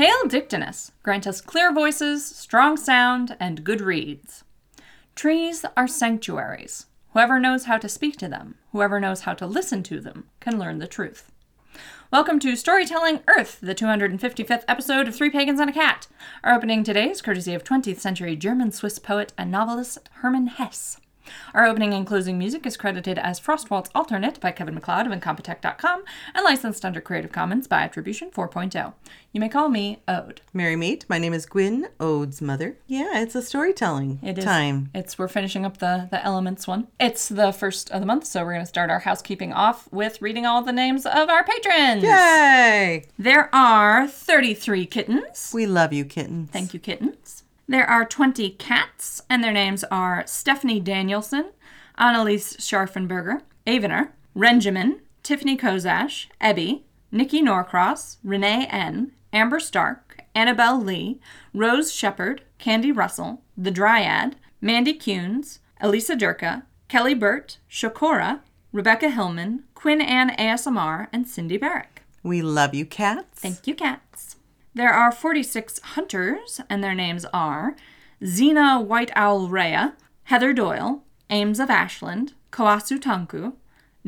Hail Dictinus, grant us clear voices, strong sound, and good reeds. Trees are sanctuaries. Whoever knows how to speak to them, whoever knows how to listen to them, can learn the truth. Welcome to Storytelling Earth, the 255th episode of Three Pagans and a Cat. Our opening today is courtesy of 20th century German Swiss poet and novelist Hermann Hesse. Our opening and closing music is credited as Frostwaltz Alternate by Kevin MacLeod of Incompetech.com and licensed under Creative Commons by Attribution 4.0. You may call me Ode. Merry meet. My name is Gwyn, Ode's mother. Yeah, it's a storytelling It is time. It's we're finishing up the the elements one. It's the first of the month, so we're gonna start our housekeeping off with reading all the names of our patrons. Yay! There are 33 kittens. We love you, kittens. Thank you, kittens. There are 20 cats, and their names are Stephanie Danielson, Annalise Scharfenberger, Avener, Renjamin, Tiffany Kozash, Ebby, Nikki Norcross, Renee N., Amber Stark, Annabelle Lee, Rose Shepard, Candy Russell, The Dryad, Mandy Kuhns, Elisa Durka, Kelly Burt, Shakora, Rebecca Hillman, Quinn Ann ASMR, and Cindy Barrick. We love you, cats. Thank you, cats. There are 46 hunters, and their names are Zena White Owl Rhea, Heather Doyle, Ames of Ashland, Kawasu Tanku,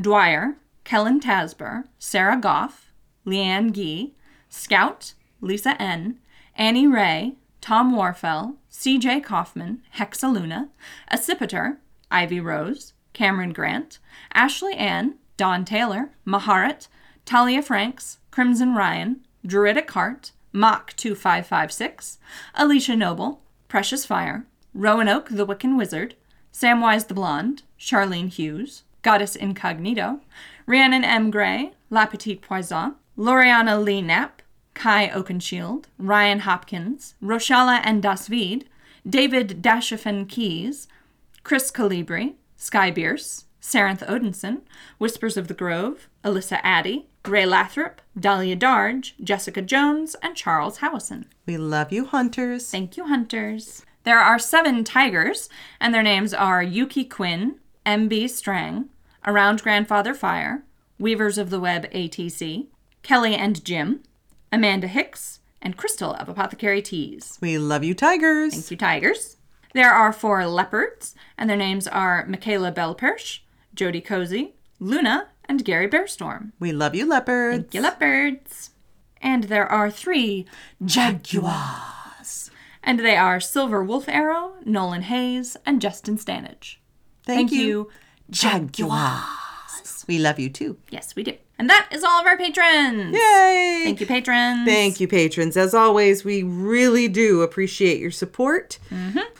Dwyer, Kellen Tasber, Sarah Goff, Leanne Gee, Scout, Lisa N., Annie Ray, Tom Warfell, CJ Kaufman, Hexaluna, Accipiter, Ivy Rose, Cameron Grant, Ashley Ann, Don Taylor, Maharat, Talia Franks, Crimson Ryan, Druidic Heart, Mach 2556, Alicia Noble, Precious Fire, Roanoke the Wiccan Wizard, Samwise the Blonde, Charlene Hughes, Goddess Incognito, Rhiannon M. Gray, La Petite Poison, Loriana Lee Knapp, Kai Oakenshield, Ryan Hopkins, Roshala and Dasvid, David Dashifen Keys, Chris Calibri, Sky Bierce, Saranth Odinson, Whispers of the Grove, Alyssa Addy, Ray Lathrop, Dahlia Darge, Jessica Jones, and Charles Howison. We love you, hunters. Thank you, hunters. There are seven tigers, and their names are Yuki Quinn, M.B. Strang, Around Grandfather Fire, Weavers of the Web ATC, Kelly and Jim, Amanda Hicks, and Crystal of Apothecary Teas. We love you, tigers. Thank you, tigers. There are four leopards, and their names are Michaela Belpersh, Jody Cozy, Luna, and Gary Bearstorm. We love you, leopards. Thank you, leopards. And there are three jaguars, and they are Silver Wolf Arrow, Nolan Hayes, and Justin Stanage. Thank, Thank you, jaguars. We love you too. Yes, we do. And that is all of our patrons. Yay! Thank you, patrons. Thank you, patrons. As always, we really do appreciate your support.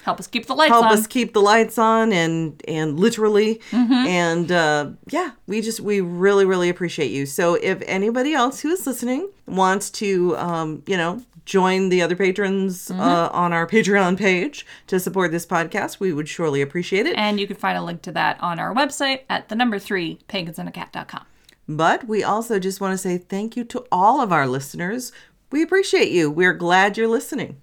Help us keep the lights Help on. us keep the lights on and and literally Mm-hmm. and uh, yeah, we just we really really appreciate you. So if anybody else who is listening wants to um, you know join the other patrons Mm-hmm. uh, on our Patreon page to support this podcast, we would surely appreciate it. and you can find a link to that on our website at the number three pagansandacat.com. But we also just want to say thank you to all of our listeners. We appreciate you. We're glad you're listening.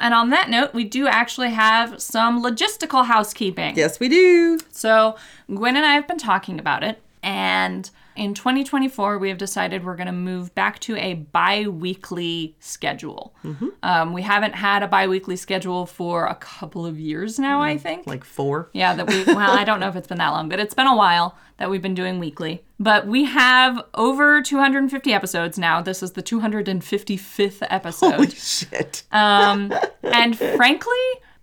And on that note, we do actually have some logistical housekeeping. Yes, we do. So, Gwyn and I have been talking about it, and in 2024, we have decided we're going to move back to a bi weekly schedule. Um, we haven't had a bi weekly schedule for a couple of years now, I think. Like four. Yeah, that we, well, I don't know if it's been that long, but it's been a while that we've been doing weekly. But we have over 250 episodes now. This is the 255th episode. Holy shit. Um, and frankly,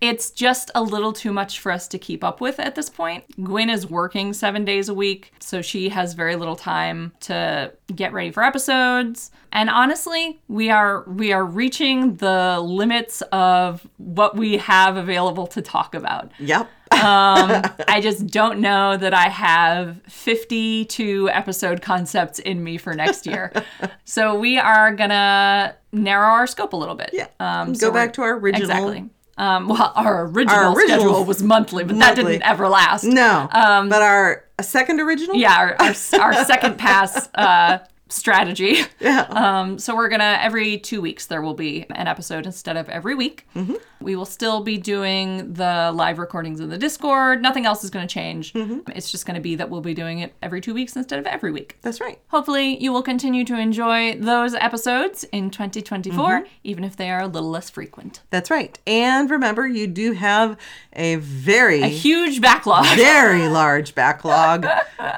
it's just a little too much for us to keep up with at this point. Gwyn is working seven days a week, so she has very little time to get ready for episodes. And honestly, we are we are reaching the limits of what we have available to talk about. yep. Um, I just don't know that I have 52 episode concepts in me for next year. so we are gonna narrow our scope a little bit. Yeah. Um, Go back to our original. Exactly. Um, well, our original, Our original schedule was monthly, but that didn't ever last. No. but our second original? Um, Yeah, our, our, our second pass uh, strategy. Yeah. Um, so we're gonna every two weeks there will be an episode instead of every week. Mm-hmm. We will still be doing the live recordings in the Discord. Nothing else is gonna change. Mm-hmm. It's just gonna be that we'll be doing it every two weeks instead of every week. That's right. Hopefully, you will continue to enjoy those episodes in 2024, Mm-hmm. even if they are a little less frequent. That's right. And remember, you do have a very, A huge backlog. very large backlog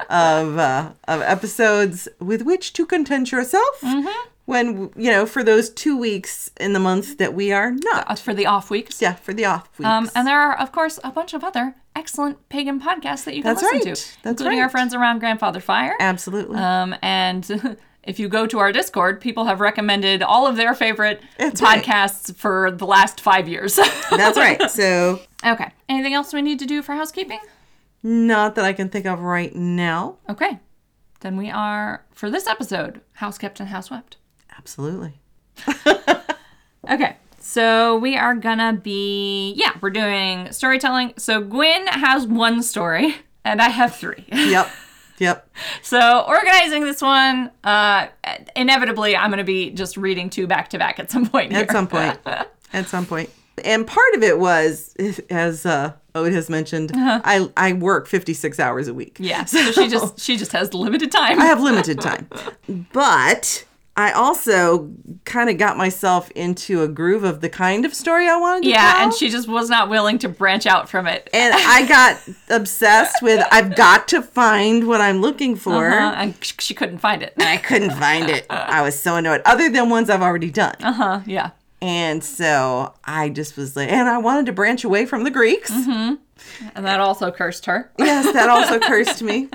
of uh, of episodes with which to content yourself. Mm-hmm. When you know, for those two weeks in the month that we are not, Uh, for the off weeks. yeah, for the off weeks. Um, and there are, of course, a bunch of other excellent pagan podcasts that you can That's listen right. to, That's including our friends around Grandfather Fire. Absolutely. Um, and if you go to our Discord, people have recommended all of their favorite That's right. podcasts for the last five years. That's right. So, okay. Anything else we need to do for housekeeping? not that I can think of right now. Okay. Then we are, for this episode, house kept and house wept. Absolutely. Okay. So we are gonna be, yeah, we're doing storytelling. So Gwyn has one story, and I have three. Yep. Yep. So organizing this one, uh, inevitably, I'm gonna be just reading two back to back at some point. Here. At some point. At some point. And part of it was, as uh, Ode has mentioned, I I work 56 hours a week. Uh-huh. Yeah. So she just she just has limited time. I have limited time. But I also kind of got myself into a groove of the kind of story I wanted to yeah, tell. and she just was not willing to branch out from it. and I got obsessed with I've got to find what I'm looking for. Uh, and she couldn't find it. I couldn't find it. I was so annoyed. Other than ones I've already done. Uh huh. Yeah. And so I just was like, and I wanted to branch away from the Greeks. And that also cursed her. Yes, that also cursed me.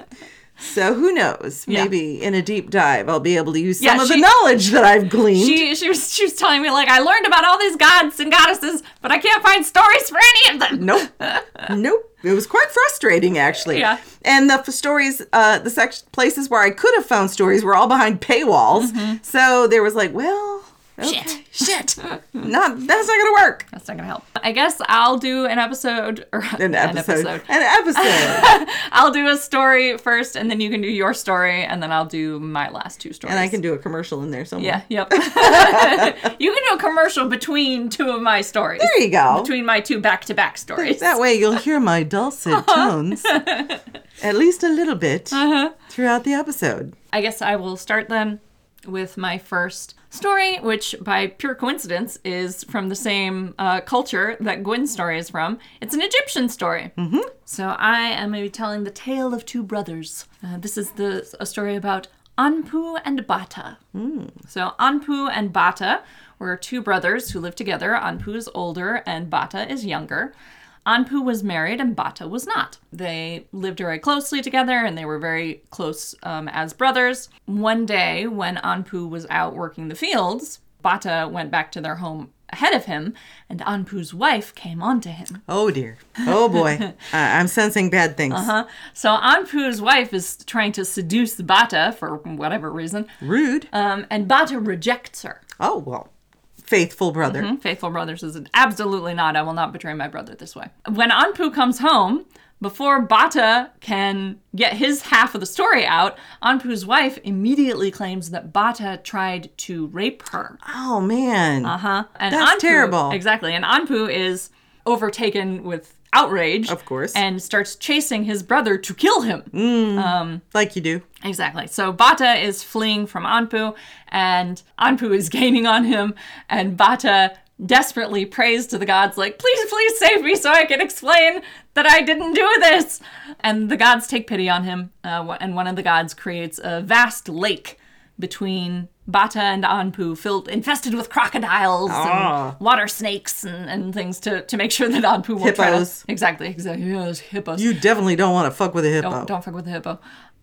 So who knows? Yeah. Maybe in a deep dive, I'll be able to use some Yeah, of she- the knowledge that I've gleaned. She she was she was telling me like I learned about all these gods and goddesses, but I can't find stories for any of them. nope, nope. It was quite frustrating, actually. Yeah. And the f- stories, uh, the sex- places where I could have found stories were all behind paywalls. So there was like, well, okay. Shit. shit, not that's not gonna work. That's not gonna help. I guess I'll do an episode or An episode, an episode, I'll do a story first, and then you can do your story, and then I'll do my last two stories. and I can do a commercial in there somewhere. Yeah. Yep. you can do a commercial between two of my stories. There you go. Between my two back-to-back stories. That way you'll hear my dulcet tones at least a little bit Uh-huh. throughout the episode. I guess I will start then with my first story, which by pure coincidence is from the same uh, culture that Gwyn's story is from. It's an Egyptian story. Mm-hmm. So I am going to be telling the tale of two brothers. Uh, this is the a story about Anpu and Bata. So Anpu and Bata were two brothers who lived together. Anpu is older and Bata is younger. Anpu was married and Bata was not. They lived very closely together and they were very close um, as brothers. One day, when Anpu was out working the fields, Bata went back to their home ahead of him, and Anpu's wife came on to him. Oh dear. Oh boy. uh, I'm sensing bad things. Uh-huh. So Anpu's wife is trying to seduce Bata for whatever reason, Rude. um, and Bata rejects her. Oh well. Faithful brother. Mm-hmm. Faithful brothers is absolutely not. I will not betray my brother this way. When Anpu comes home, before Bata can get his half of the story out, Anpu's wife immediately claims that Bata tried to rape her. Oh man. Uh huh. And That's Anpu- terrible. Exactly. And Anpu is overtaken with outrage. Of course. And starts chasing his brother to kill him. like you do. Exactly. So Bata is fleeing from Anpu, and Anpu is gaining on him, and Bata desperately prays to the gods, like, please, please save me so I can explain that I didn't do this. And the gods take pity on him, uh, and one of the gods creates a vast lake between Bata and Anpu, filled infested with crocodiles Ah. and water snakes and, and things to, to make sure that Anpu won't try to- Hippos. exactly, exactly. Yes, hippos. You definitely don't want to fuck with a hippo. Don't, don't fuck with the hippo.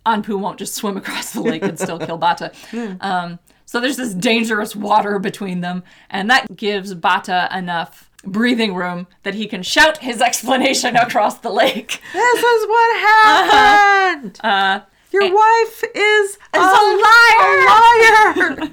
Anpu won't just swim across the lake and still kill Bata. Um, so there's this dangerous water between them, and that gives Bata enough breathing room that he can shout his explanation across the lake. This is what happened. Uh, Your wife is a, a liar! liar.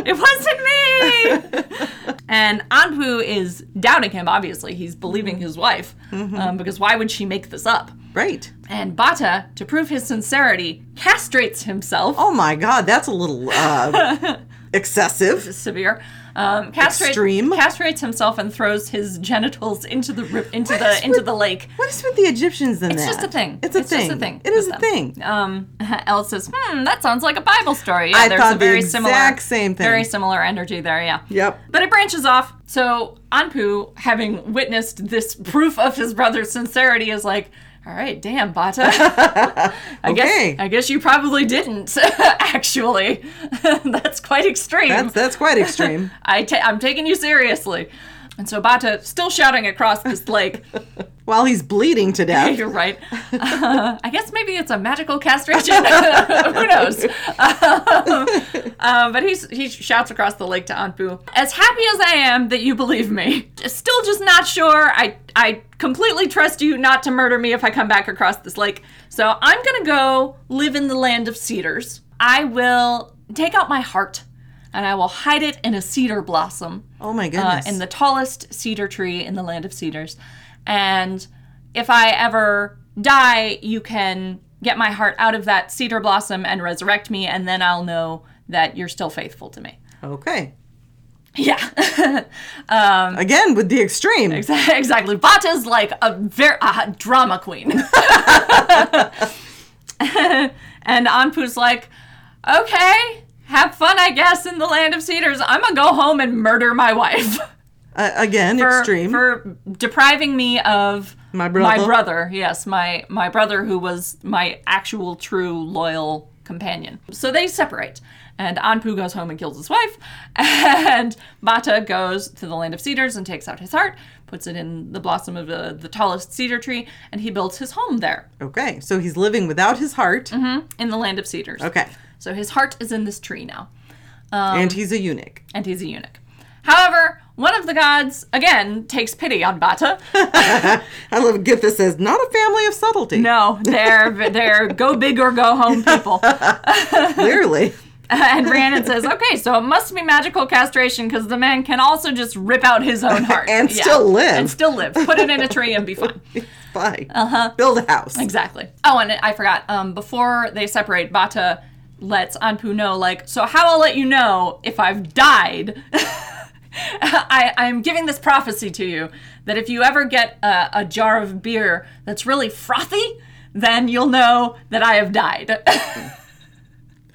it wasn't me! and Anpu is doubting him, obviously. He's believing his wife, um, because why would she make this up? Right. And Bata, to prove his sincerity, castrates himself. Oh my God, that's a little uh, excessive. Severe. Um, castrate, Extreme. Castrates himself and throws his genitals into the into the into the lake. What is with the Egyptians in It's that? just a thing. It's a It's thing. just a thing It is a them. thing. Um, Elle says, "Hmm, that sounds like a Bible story." Yeah, I there's thought a the very exact similar, same thing. Very similar energy there. Yeah. Yep. But it branches off. So Anpu, having witnessed this proof of his brother's sincerity, is like, "All right, damn, Bata. I Okay. guess I guess you probably didn't actually. That's quite extreme. That's that's quite extreme. I ta- I'm taking you seriously." And so Bata, still shouting across this lake, While he's bleeding to death. You're right. Uh, I guess maybe it's a magical castration. Who knows? Um, but he's, he shouts across the lake to Anpu. As happy as I am that you believe me, still just not sure. I I completely trust you not to murder me if I come back across this lake. So I'm gonna go live in the land of cedars. I will take out my heart. And I will hide it in a cedar blossom Oh my uh, goodness. in the tallest cedar tree in the land of cedars. And if I ever die, you can get my heart out of that cedar blossom and resurrect me, and then I'll know that you're still faithful to me. okay. Yeah, Again with the extreme. exactly. Bata's like a very uh, drama queen. and Anpu's like, okay, have fun, I guess, in the land of cedars. I'm gonna go home and murder my wife. Uh, again, for, extreme. for depriving me of My brother. My brother, yes, my my brother who was my actual true loyal companion. So they separate. And Anpu goes home and kills his wife, and Bata goes to the land of cedars and takes out his heart, puts it in the blossom of the, the tallest cedar tree, and he builds his home there okay. So he's living without his heart. in the land of cedars. Okay. So his heart is in this tree now. and he's a eunuch. and he's a eunuch. However, one of the gods, again, takes pity on Bata. I love get this as not a family of subtlety. No, they're they're go big or go home people. Clearly. And Rhiannon says, "Okay, so it must be magical castration because the man can also just rip out his own heart And still live. and still live. Put it in a tree and be fine." Fine. Uh-huh. Build a house. Exactly. Oh, and I forgot. Um, before they separate, Bata lets Anpu know, like, so how I'll let you know if I've died. I, I'm giving this prophecy to you that if you ever get a, a jar of beer that's really frothy, then you'll know that I have died.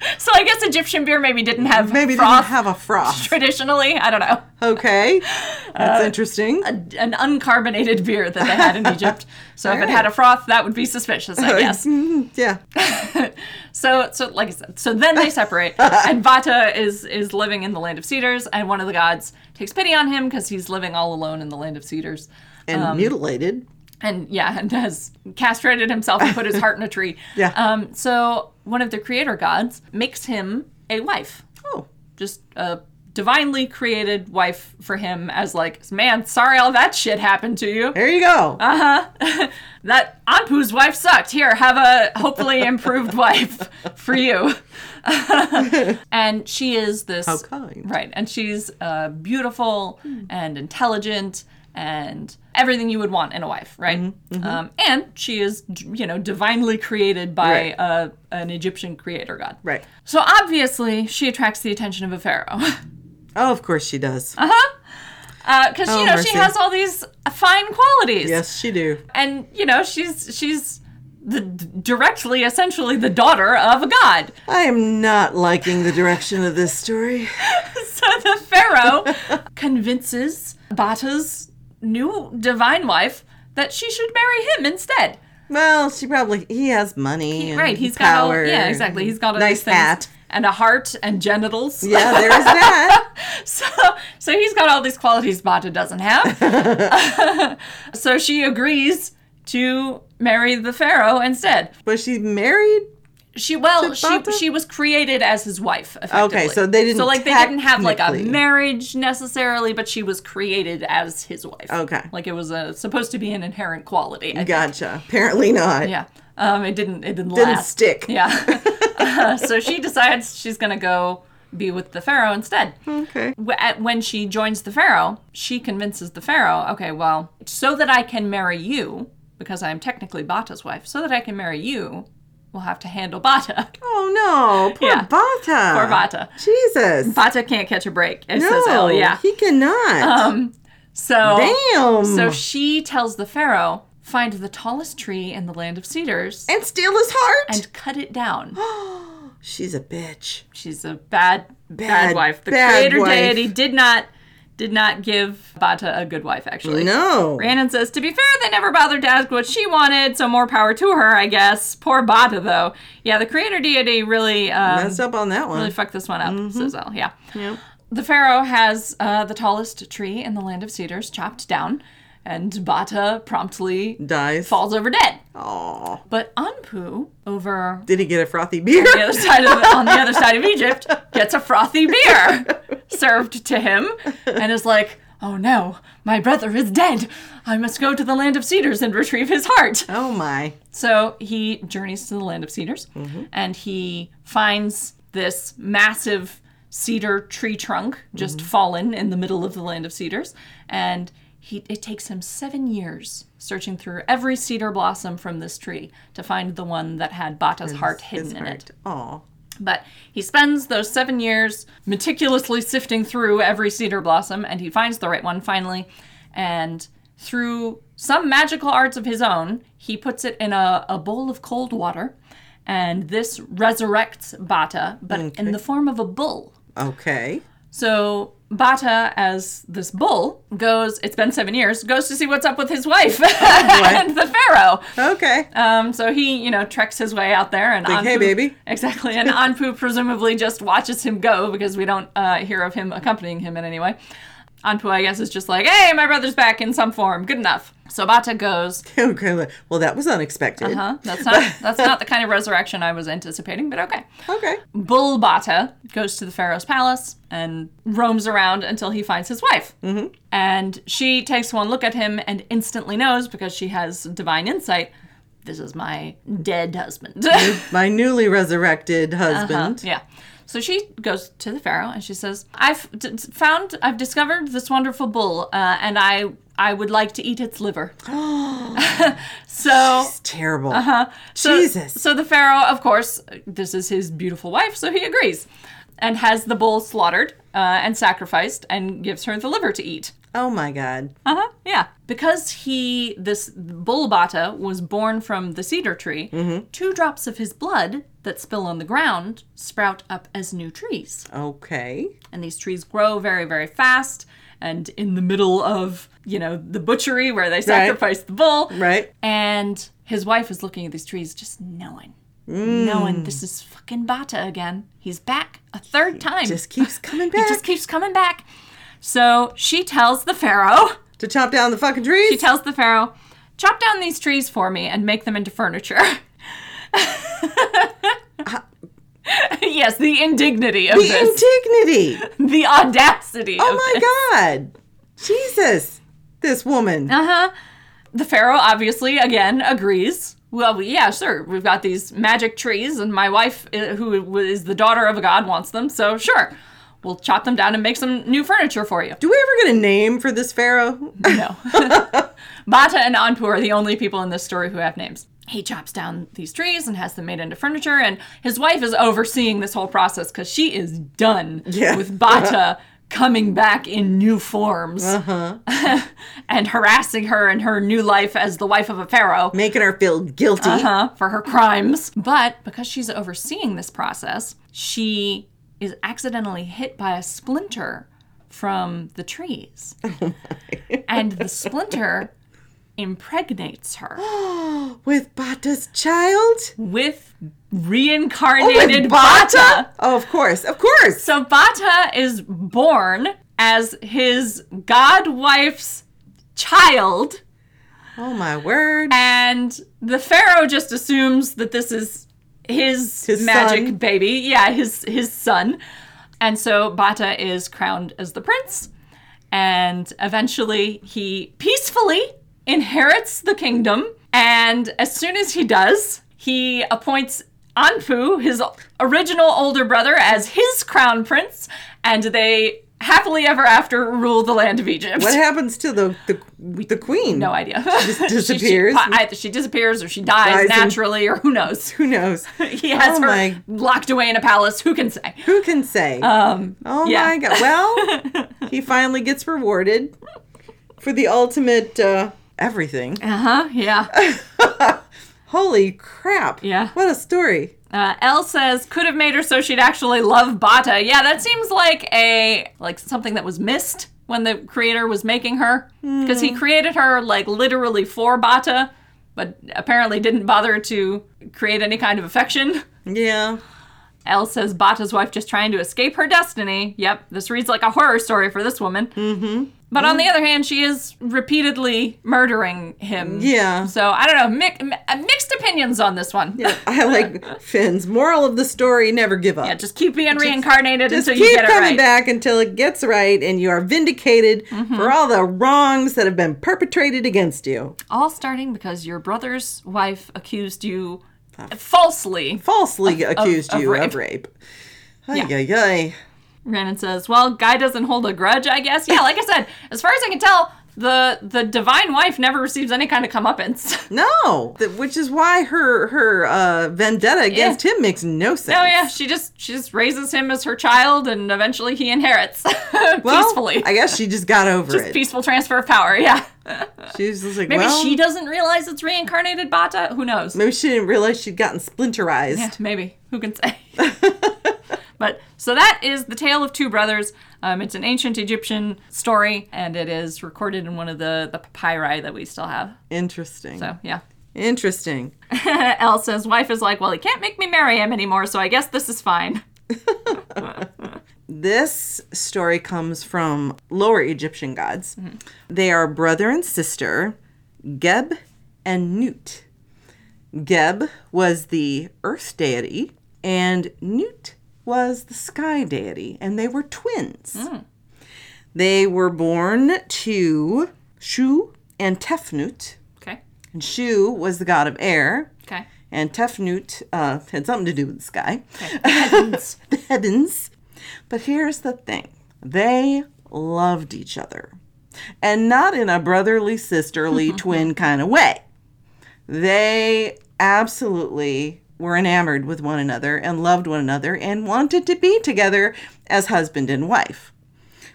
so I guess Egyptian beer maybe didn't have Maybe froth didn't have a froth. traditionally. I don't know. Okay. Uh, That's interesting. An uncarbonated beer that they had in Egypt. So if it had a froth, that would be suspicious, I guess. Mhm, yeah. So, so like I said, so then they separate, and Bata is is living in the land of cedars, and one of the gods takes pity on him because he's living all alone in the land of cedars, And Um, mutilated. and yeah, and has castrated himself and put his heart in a tree. Yeah. Um. So one of the creator gods makes him a wife, Oh. just a divinely created wife for him as like, man, sorry all that shit happened to you. There you go. Uh-huh. that Anpu's wife sucked. Here, have a hopefully improved wife for you. and she is this How kind. right, and she's uh, beautiful and intelligent and everything you would want in a wife, right? Mm-hmm, Um, and she is, you know, divinely created by Right. uh, an Egyptian creator god. Right. So obviously, she attracts the attention of a pharaoh. Oh, of course she does. Uh-huh. Uh, Because, Oh, you know, mercy. she has all these fine qualities. Yes, she do. and you know she's she's the directly essentially the daughter of a god I am not liking the direction of this story. so the pharaoh convinces bata's new divine wife that she should marry him instead Well, she probably he has money and right he's power. got all, yeah exactly he's got a nice hat. and a heart and genitals Yeah, there is that. so so he's got all these qualities bata doesn't have so she agrees to marry the pharaoh instead Was she married? She well, she she was created as his wife. Effectively. Okay, so they didn't So like they didn't have like a marriage necessarily, but she was created as his wife. Okay. Like it was a, supposed to be an inherent quality. I think. Gotcha. Apparently not. Yeah. Um. It didn't. It didn't, Didn't last. stick. Yeah. Uh, so she decides she's gonna go be with the pharaoh instead. Okay. When she joins the pharaoh, she convinces the pharaoh, okay, well, so that I can marry you, because I am technically Bata's wife, so that I can marry you, will have to handle Bata. Oh no, poor Yeah. Bata. Poor Bata. Jesus. Bata can't catch a break, it no, says Elle, yeah. he cannot. Um, so, Damn. so she tells the Pharaoh, find the tallest tree in the land of cedars and steal his heart. and cut it down. She's a bitch. She's a bad, bad, Bad, wife. The bad creator wife. deity did not did not give Bata a good wife, actually. No. Rhiannon says, to be fair, they never bothered to ask what she wanted, so more power to her, I guess. Poor Bata, though. Yeah, the creator deity really, um, Messed up on that one. really fucked this one up, says Elle. Yeah. Yep. The pharaoh has uh, the tallest tree in the land of cedars chopped down, and Bata promptly Dies. falls over dead. Aw. But Anpu, over Did he get a frothy beer? the other side of on the other side of Egypt, gets a frothy beer served to him, and is like, "Oh no, my brother is dead. I must go to the land of cedars and retrieve his heart." oh my. So he journeys to the land of cedars, mm-hmm. and he finds this massive cedar tree trunk just mm-hmm. fallen in the middle of the land of cedars, and he it takes him seven years searching through every cedar blossom from this tree to find the one that had Bata's heart hidden His in heart. it. Aw. But he spends those seven years meticulously sifting through every cedar blossom, and he finds the right one finally. And through some magical arts of his own, he puts it in a, a bowl of cold water, and this resurrects Bata, but in the form of a bull. Okay. So Bata, as this bull, goes, it's been seven years, goes to see what's up with his wife and the pharaoh. Okay. Um, so he, you know, treks his way out there and Like, "Hey, baby." Exactly. And Anpu presumably just watches him go because we don't uh, hear of him accompanying him in any way. Anpu, I guess, is just like, hey, my brother's back in some form. Good enough. So Bata goes, okay. Well, that was unexpected. Uh huh? That's not that's not the kind of resurrection I was anticipating, but okay. Okay. Bull Bata goes to the pharaoh's palace and roams around until he finds his wife. Mm-hmm. And she takes one look at him and instantly knows because she has divine insight. This is my dead husband. My newly resurrected husband. yeah. So she goes to the pharaoh and she says, "I've d- found, I've discovered this wonderful bull, uh, and I, I would like to eat its liver." so It's terrible. so, Jesus. So the Pharaoh, of course, this is his beautiful wife, so he agrees and has the bull slaughtered uh, and sacrificed and gives her the liver to eat. Oh my God. Uh huh. Yeah. Because he, this bull Bata, was born from the cedar tree, mm-hmm. two drops of his blood that spill on the ground sprout up as new trees. Okay. And these trees grow very, very fast. And in the middle of, you know, the butchery where they sacrifice the bull, Right. and his wife is looking at these trees, just knowing, mm. knowing this is fucking Bata again. He's back a third time. Just keeps coming he back just keeps coming back. So she tells the pharaoh. To chop down the fucking trees. She tells the pharaoh, "Chop down these trees for me and make them into furniture." yes, the indignity of the this, indignity. the audacity. Oh my this. God. Jesus. This woman. Uh huh. The pharaoh obviously again agrees. Well, yeah, sure. We've got these magic trees, and my wife, uh, who is the daughter of a god, wants them. So sure, we'll chop them down and make some new furniture for you. Do we ever get a name for this pharaoh? No. Bata and Anpu are the only people in this story who have names. He chops down these trees and has them made into furniture, and his wife is overseeing this whole process because she is done Yeah. with Bata coming back in new forms and harassing her in her new life as the wife of a pharaoh Making her feel guilty. uh, for her crimes. But because she's overseeing this process, she is accidentally hit by a splinter from the trees. Oh and the splinter impregnates her With Bata's child? with oh, reincarnated With Bata. Oh, of course. Of course. So Bata is born as his god wife's child. Oh my word. and the pharaoh just assumes that this is his, His magic son. baby. Yeah his his son. And so bata is crowned as the prince. And eventually he peacefully inherits the kingdom. And as soon as he does he appoints anpu his original older brother as his crown prince. And they happily ever after rule the land of Egypt. What happens to the the, the queen? no idea. just disappears. She, she, either she disappears or she dies, Dies naturally, or who knows. Who knows? He has Oh her my- locked away in a palace. Who can say? Who can say? Um, oh yeah. my god. Well, he finally gets rewarded for the ultimate uh, everything. Uh huh. Yeah. Holy crap. Yeah. What a story. Uh, Elle says could have made her so she'd actually love Bata. Yeah, that seems like a like something that was missed when the creator was making her, because he created her like literally for Bata, but apparently didn't bother to create any kind of affection. Yeah. Elle says Bata's wife just trying to escape her destiny. Yep, this reads like a horror story for this woman. Mm-hmm. But on the other hand, she is repeatedly murdering him. Yeah. So I don't know, mi- uh, mixed opinions on this one. Yeah, I like Finn's moral of the story never give up. Yeah, just keep being reincarnated Just until you keep get it coming back until it gets right and you are vindicated Mm-hmm. for all the wrongs that have been perpetrated against you. All starting because your brother's wife accused you falsely. Falsely accused of you rape. of rape. Ay, Yeah. ay, ay. Rhiannon says, "Well, guy doesn't hold a grudge, I guess." Yeah, like I said, as far as I can tell, the the divine wife never receives any kind of comeuppance. No, which is why her her uh, vendetta against him makes no sense. Oh yeah, she just she just raises him as her child, and eventually he inherits Well, peacefully. I guess she just got over just it. peaceful transfer of power. Yeah, She's just like, maybe well, she doesn't realize it's reincarnated Bata. Who knows? maybe she didn't realize she'd gotten splinterized. Yeah, maybe. Who can say? But so that is the tale of two brothers. Um, it's an ancient Egyptian story, and it is recorded in one of the the papyri that we still have. Interesting. So yeah. Interesting. Elsa's wife is like, well, he can't make me marry him anymore, so I guess this is fine. This story comes from lower Egyptian gods. They are brother and sister, Geb and Nut. Geb was the earth deity, and Nut was the sky deity, and they were twins. They were born to Shu and Tefnut. Okay. And Shu was the god of air, Okay. and Tefnut uh, had something to do with the sky, Heavens. the heavens. But here's the thing they loved each other, and not in a brotherly, sisterly, twin kind of way. They absolutely were enamored with one another and loved one another and wanted to be together as husband and wife.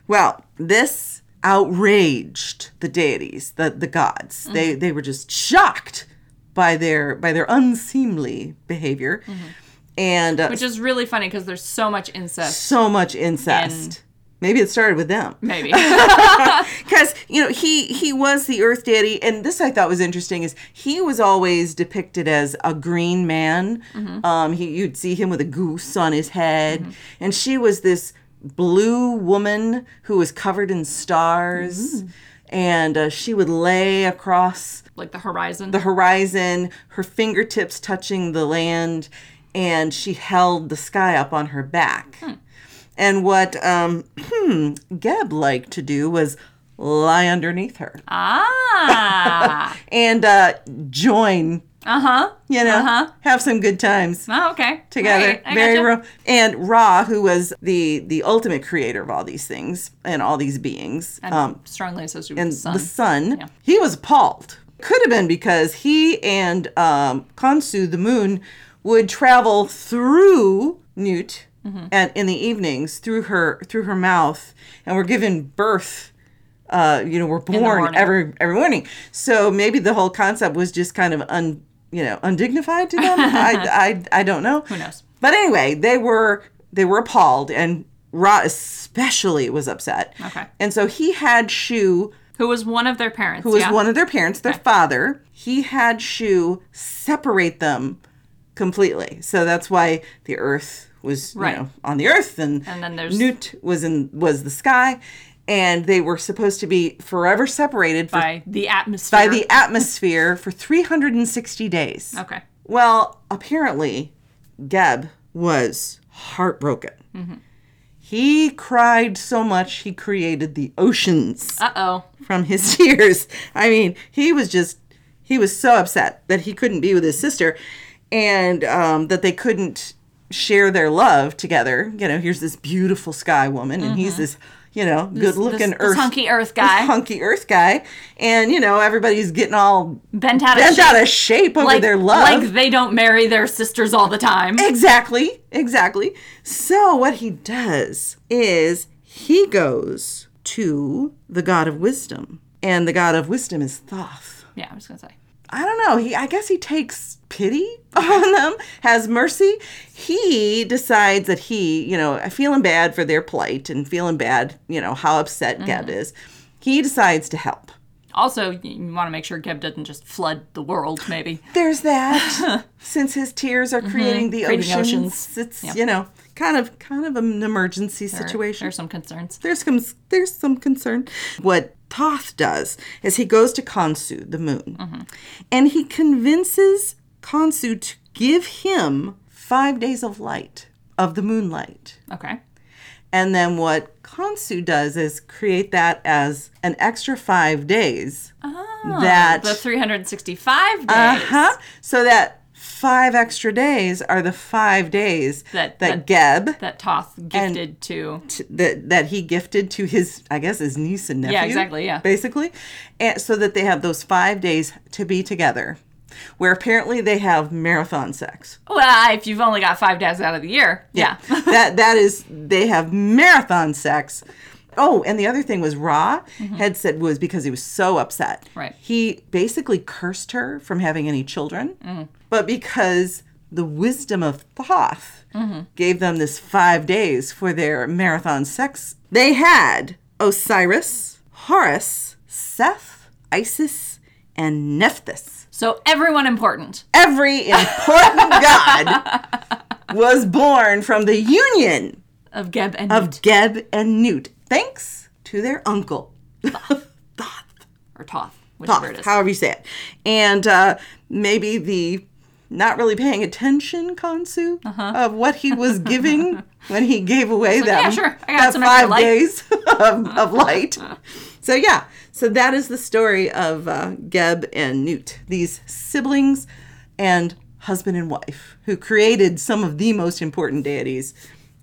Well, this outraged the deities, the, the gods. They they were just shocked by their by their unseemly behavior. And uh, Which is really funny because there's so much incest. so much incest. Maybe it started with them. Maybe. Because, you know, he he was the earth deity and this I thought was interesting is he was always depicted as a green man. Um he you'd see him with a goose on his head and she was this blue woman who was covered in stars and uh, she would lay across like the horizon. the horizon, her fingertips touching the land, and she held the sky up on her back. And what um, Geb liked to do was lie underneath her ah. and uh, join, uh huh. you know, Uh-huh. have some good times Oh, okay. together. Right, Very gotcha. ro- and Ra, who was the the ultimate creator of all these things and all these beings, And um, strongly associated and with the sun. the sun, Yeah. he was appalled. Could have been because he and um, Khonsu, the moon, would travel through Nut Mm-hmm. and in the evenings through her through her mouth, and were given birth. Uh, you know, we're born morning. every every morning. So maybe the whole concept was just kind of un you know undignified to them. I, I I don't know. Who knows? But anyway, they were they were appalled, and Ra especially was upset. Okay. And so he had Shu, Who was one of their parents? who was yeah? one of their parents, their father. He had Shu separate them completely. So that's why the earth was Right. you know on the earth, and And then there's- Nut was in was the sky, and they were supposed to be forever separated for, by the atmosphere. by the atmosphere for 360 days. Okay. Well, apparently, Geb was heartbroken. He cried so much he created the oceans Uh oh. from his tears. I mean, he was just, he was so upset that he couldn't be with his sister and um, that they couldn't share their love together. You know, here's this beautiful sky woman, and he's this, you know, good looking Mm-hmm. earth hunky earth this guy. hunky earth guy, and you know everybody's getting all Bent out of shape. out of shape over like, their love. like they don't marry their sisters all the time. Exactly, exactly. So what he does is he goes to the god of wisdom, and the god of wisdom is Thoth. Yeah, I was gonna say. I don't know. He I guess he takes pity on them, has mercy. He decides that he, you know, feeling bad for their plight and feeling bad, you know, how upset Geb is. He decides to help. Also, you want to make sure Geb doesn't just flood the world, maybe. There's that. Since his tears are creating the Mm-hmm. Creating oceans, oceans. it's you know kind of kind of an emergency There- situation. There's some concerns. there's some there's some concern. What Thoth does is he goes to Khonsu, the moon, Mm-hmm. and he convinces Khonsu to give him five days of light of the moonlight. Okay. And then what Khonsu does is create that as an extra five days. that The 365 days. uh-huh, so that five extra days are the five days That- that, Geb That Toth gifted to. t- that that he gifted to his I guess his niece and nephew. Yeah, exactly, yeah. Basically, and so that they have those five days to be together, where apparently they have marathon sex. Well, if you've only got five days out of the year. Yeah. that that is they have marathon sex. Oh, and the other thing was Ra had said was because he was so upset. Mm-hmm. Right. He basically cursed her from having any children, Mm. But because the wisdom of Thoth Mm-hmm. gave them this five days for their marathon sex, they had Osiris, Horus, Seth, Isis, and Nephthys. so everyone important. Every important god was born from the union Of Geb and of Nut. Geb and Nut, thanks to their uncle, Thoth. Or Toth. Whichever it Thoth, is. however you say it. And uh, maybe the not really paying attention, Khonsu, of what he was giving when he gave away that, Uh-huh. yeah, sure. That five light." days of, of light. So, yeah, so that is the story of uh, Geb and Nut, these siblings and husband and wife who created some of the most important deities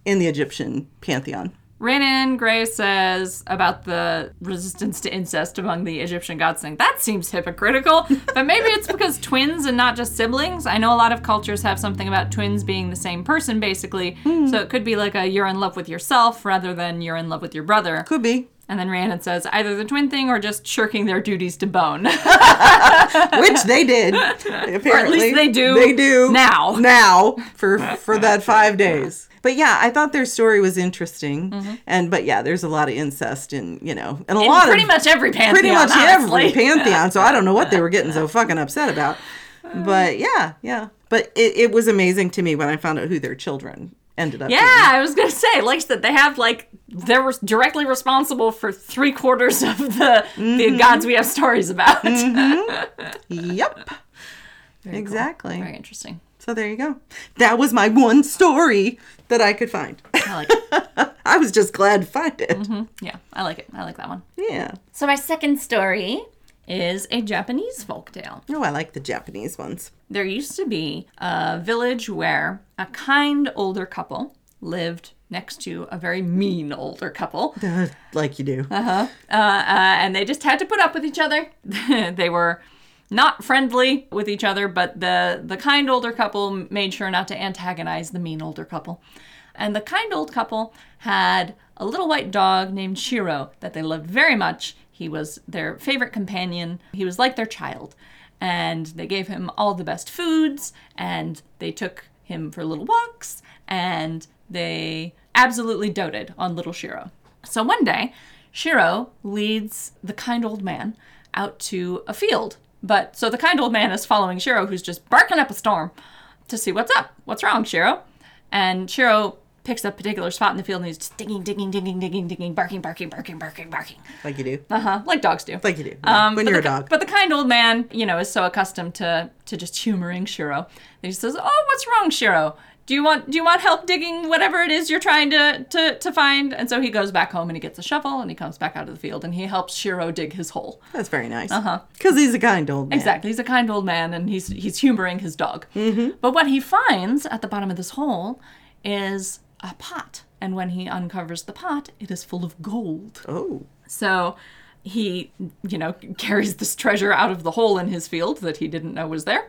in the Egyptian pantheon. Rhiannon Gray says about the resistance to incest among the Egyptian gods thing. That seems hypocritical, but maybe it's because twins and not just siblings. I know a lot of cultures have something about twins being the same person, basically. Hmm. So it could be like a you're in love with yourself rather than you're in love with your brother. Could be. And then Rhiannon says either the twin thing or just shirking their duties to bone. which they did. Apparently, At least they do They do now. Now for for that five days. But yeah, I thought their story was interesting, and but yeah, there's a lot of incest in you know, and a Mm-hmm. In lot pretty of much every pantheon. pretty much honestly. every pantheon. So I don't know what they were getting so fucking upset about. But yeah, yeah. But it, it was amazing to me when I found out who their children ended up. Yeah, being. I was gonna say, like I said, they have like they're directly responsible for three quarters of the Mm-hmm. the gods we have stories about. Yep. Very cool. exactly. Very interesting. So there you go. That was my one story that I could find. I like it. I was just glad to find it. yeah, I like it. I like that one. Yeah. So my second story is a Japanese folktale. Oh, I like the Japanese ones. There used to be a village where a kind older couple lived next to a very mean older couple. like you do. uh, uh, and they just had to put up with each other. they were not friendly with each other, but the the kind older couple made sure not to antagonize the mean older couple. And the kind old couple had a little white dog named Shiro that they loved very much. He was their favorite companion. He was like their child. And they gave him all the best foods and they took him for little walks and they absolutely doted on little Shiro. So one day, Shiro leads the kind old man out to a field. But so the kind old man is following Shiro, who's just barking up a storm to see what's up. What's wrong, Shiro? And Shiro picks a particular spot in the field and he's just digging, digging, digging, digging, digging, barking, barking, barking, barking, barking. Like you do. Uh huh. Like dogs do. Like you do. yeah, when you're a dog. But the kind old man, you know, is so accustomed to to just humoring Shiro that he says, "Oh, what's wrong, Shiro? Do you want do you want help digging whatever it is you're trying to to to find?" And so he goes back home and he gets a shovel and he comes back out of the field and he helps Shiro dig his hole. That's very nice. Uh huh. Because he's a kind old man. Exactly. He's a kind old man and he's he's humoring his dog. Mm-hmm. But what he finds at the bottom of this hole is a pot. And when he uncovers the pot, it is full of gold. Oh. So he, you know, carries this treasure out of the hole in his field that he didn't know was there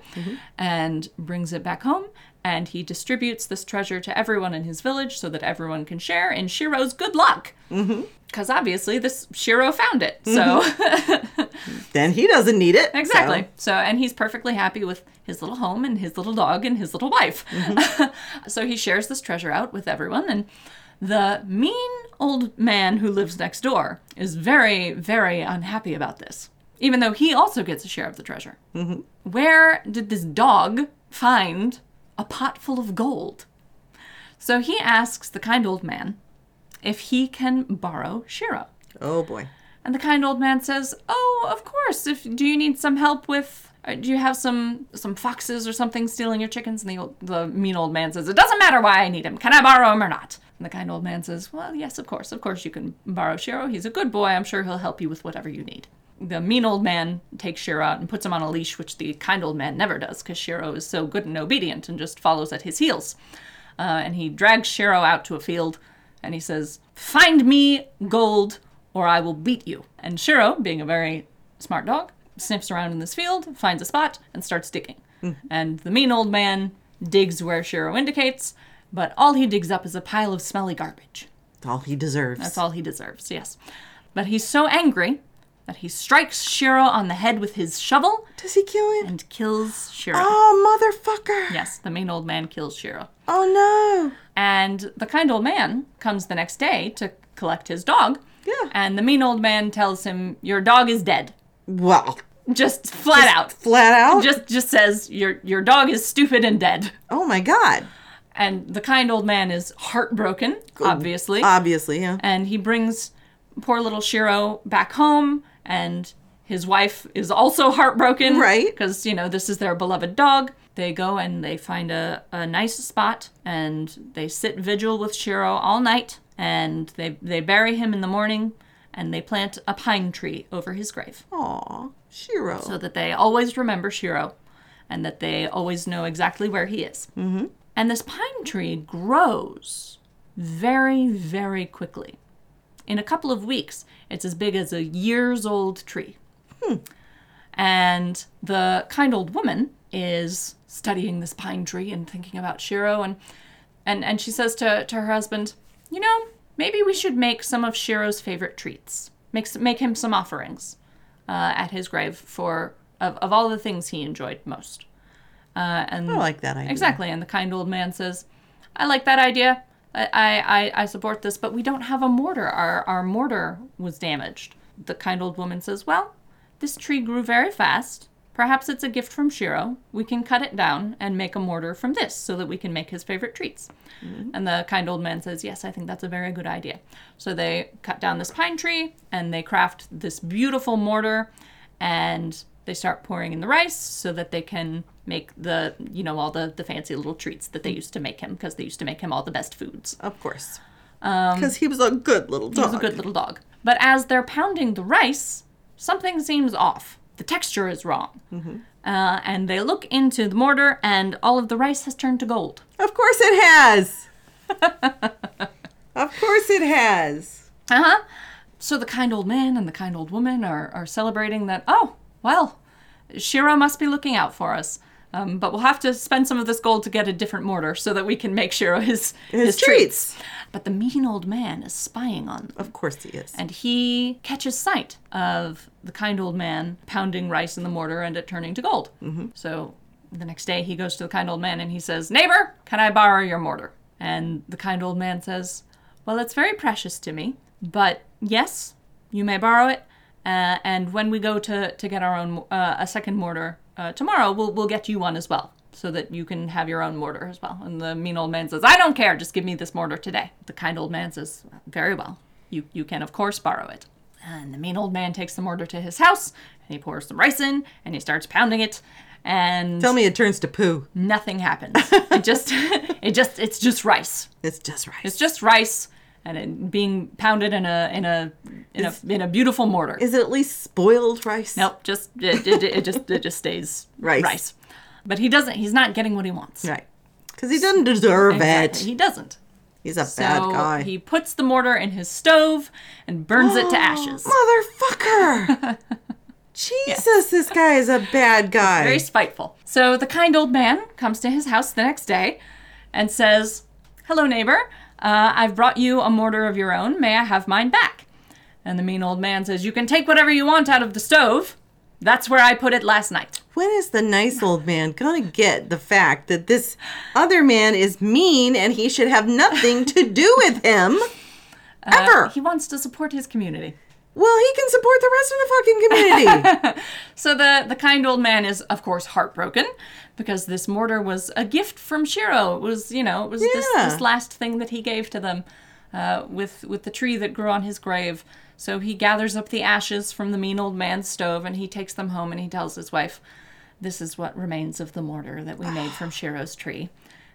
and brings it back home. And he distributes this treasure to everyone in his village so that everyone can share in Shiro's good luck. Mm-hmm. Because obviously, this Shiro found it. So. Mm-hmm. Then he doesn't need it. Exactly. So. and he's perfectly happy with his little home and his little dog and his little wife. Mm-hmm. so he shares this treasure out with everyone. And the mean old man who lives next door is very, very unhappy about this, even though he also gets a share of the treasure. Mm-hmm. Where did this dog find a pot full of gold? So he asks the kind old man if he can borrow Shiro. Oh boy. And the kind old man says, "Oh, of course. If do you need some help with? uh, Do you have some some foxes or something stealing your chickens?" And the old, the mean old man says, "It doesn't matter why I need him. Can I borrow him or not?" And the kind old man says, "Well, yes, of course. Of course you can borrow Shiro. He's a good boy. I'm sure he'll help you with whatever you need." The mean old man takes Shiro out and puts him on a leash, which the kind old man never does, because Shiro is so good and obedient and just follows at his heels. Uh, and he drags Shiro out to a field, and he says, "Find me gold, or I will beat you." And Shiro, being a very smart dog, sniffs around in this field, finds a spot, and starts digging. And the mean old man digs where Shiro indicates, but all he digs up is a pile of smelly garbage. All he deserves. That's all he deserves, yes. But he's so angry that he strikes Shiro on the head with his shovel Does he kill him? and kills Shiro. Oh, motherfucker. Yes, the mean old man kills Shiro. Oh, no. And the kind old man comes the next day to collect his dog. Yeah. And the mean old man tells him, Your dog is dead. Well, Just flat out. flat out. Just just says your your dog is stupid and dead. oh, my God. And the kind old man is heartbroken, obviously. Obviously, yeah. and he brings poor little Shiro back home and his wife is also heartbroken Right. because you know this is their beloved dog they go and they find a, a nice spot and they sit vigil with Shiro all night and they they bury him in the morning and they plant a pine tree over his grave Aw, Shiro. so that they always remember Shiro and that they always know exactly where he is. Mm-hmm. And this pine tree grows very, very quickly. In a couple of weeks, it's as big as a years old tree. And the kind old woman is studying this pine tree and thinking about Shiro and and, and she says to, to her husband, you know, maybe we should make some of Shiro's favorite treats. Make, make him some offerings uh, at his grave for of, of all the things he enjoyed most. Uh, and I like that idea. Exactly. And the kind old man says, I like that idea. I, I, I support this, but we don't have a mortar. Our, our mortar was damaged. The kind old woman says, Well, this tree grew very fast. Perhaps it's a gift from Shiro. We can cut it down and make a mortar from this so that we can make his favorite treats. Mm-hmm. And the kind old man says, Yes, I think that's a very good idea. So they cut down this pine tree and they craft this beautiful mortar and they start pouring in the rice so that they can make the, you know, all the, the fancy little treats that they used to make him because they used to make him all the best foods. Of course. Because he was a good little dog. He was a good little dog. But as they're pounding the rice, something seems off. The texture is wrong. Uh, and they look into the mortar, and all of the rice has turned to gold. Of course it has. of course it has. Uh huh. So the kind old man and the kind old woman are, are celebrating that, oh, well, Shiro must be looking out for us. Um, but we'll have to spend some of this gold to get a different mortar so that we can make Shiro his, His treats. But the mean old man is spying on them. Of course he is. And he catches sight of the kind old man pounding rice in the mortar and it turning to gold. Mm-hmm. So the next day he goes to the kind old man and he says, Neighbor, can I borrow your mortar? And the kind old man says, Well, it's very precious to me, but yes, you may borrow it. Uh, and when we go to, to get our own uh, a second mortar uh, tomorrow, we'll, we'll get you one as well, so that you can have your own mortar as well. And the mean old man says, I don't care, just give me this mortar today. The kind old man says, Very well, you, you can, of course, borrow it. And the mean old man takes the mortar to his house, and he pours some rice in, and he starts pounding it. and Tell me it turns to poo. nothing happens. it just, it just, it's just rice. It's just right. It's just rice and it being pounded in a in a in a in a beautiful mortar. Is it at least spoiled rice? Nope, just it, it, it just it just stays Rice. rice. But he doesn't. He's not getting what he wants. Right. Because he doesn't deserve Exactly. it. He doesn't. He's a So bad guy. he puts the mortar in his stove and burns it to ashes. Motherfucker! Jesus, this guy is a bad guy. Very spiteful. So the kind old man comes to his house the next day and says, "Hello, neighbor. Uh, I've brought you a mortar of your own. May I have mine back?" And the mean old man says, "You can take whatever you want out of the stove. That's where I put it last night." when is the nice old man gonna get the fact that this other man is mean and he should have nothing to do with him? Ever. Uh, He wants to support his community. well, he can support the rest of the fucking community. So the the kind old man is of course heartbroken because this mortar was a gift from Shiro. It was you know it was this, Yeah. this last thing that he gave to them uh, with with the tree that grew on his grave. So he gathers up the ashes from the mean old man's stove and he takes them home and he tells his wife, "This is what remains of the mortar that we made from Shiro's tree."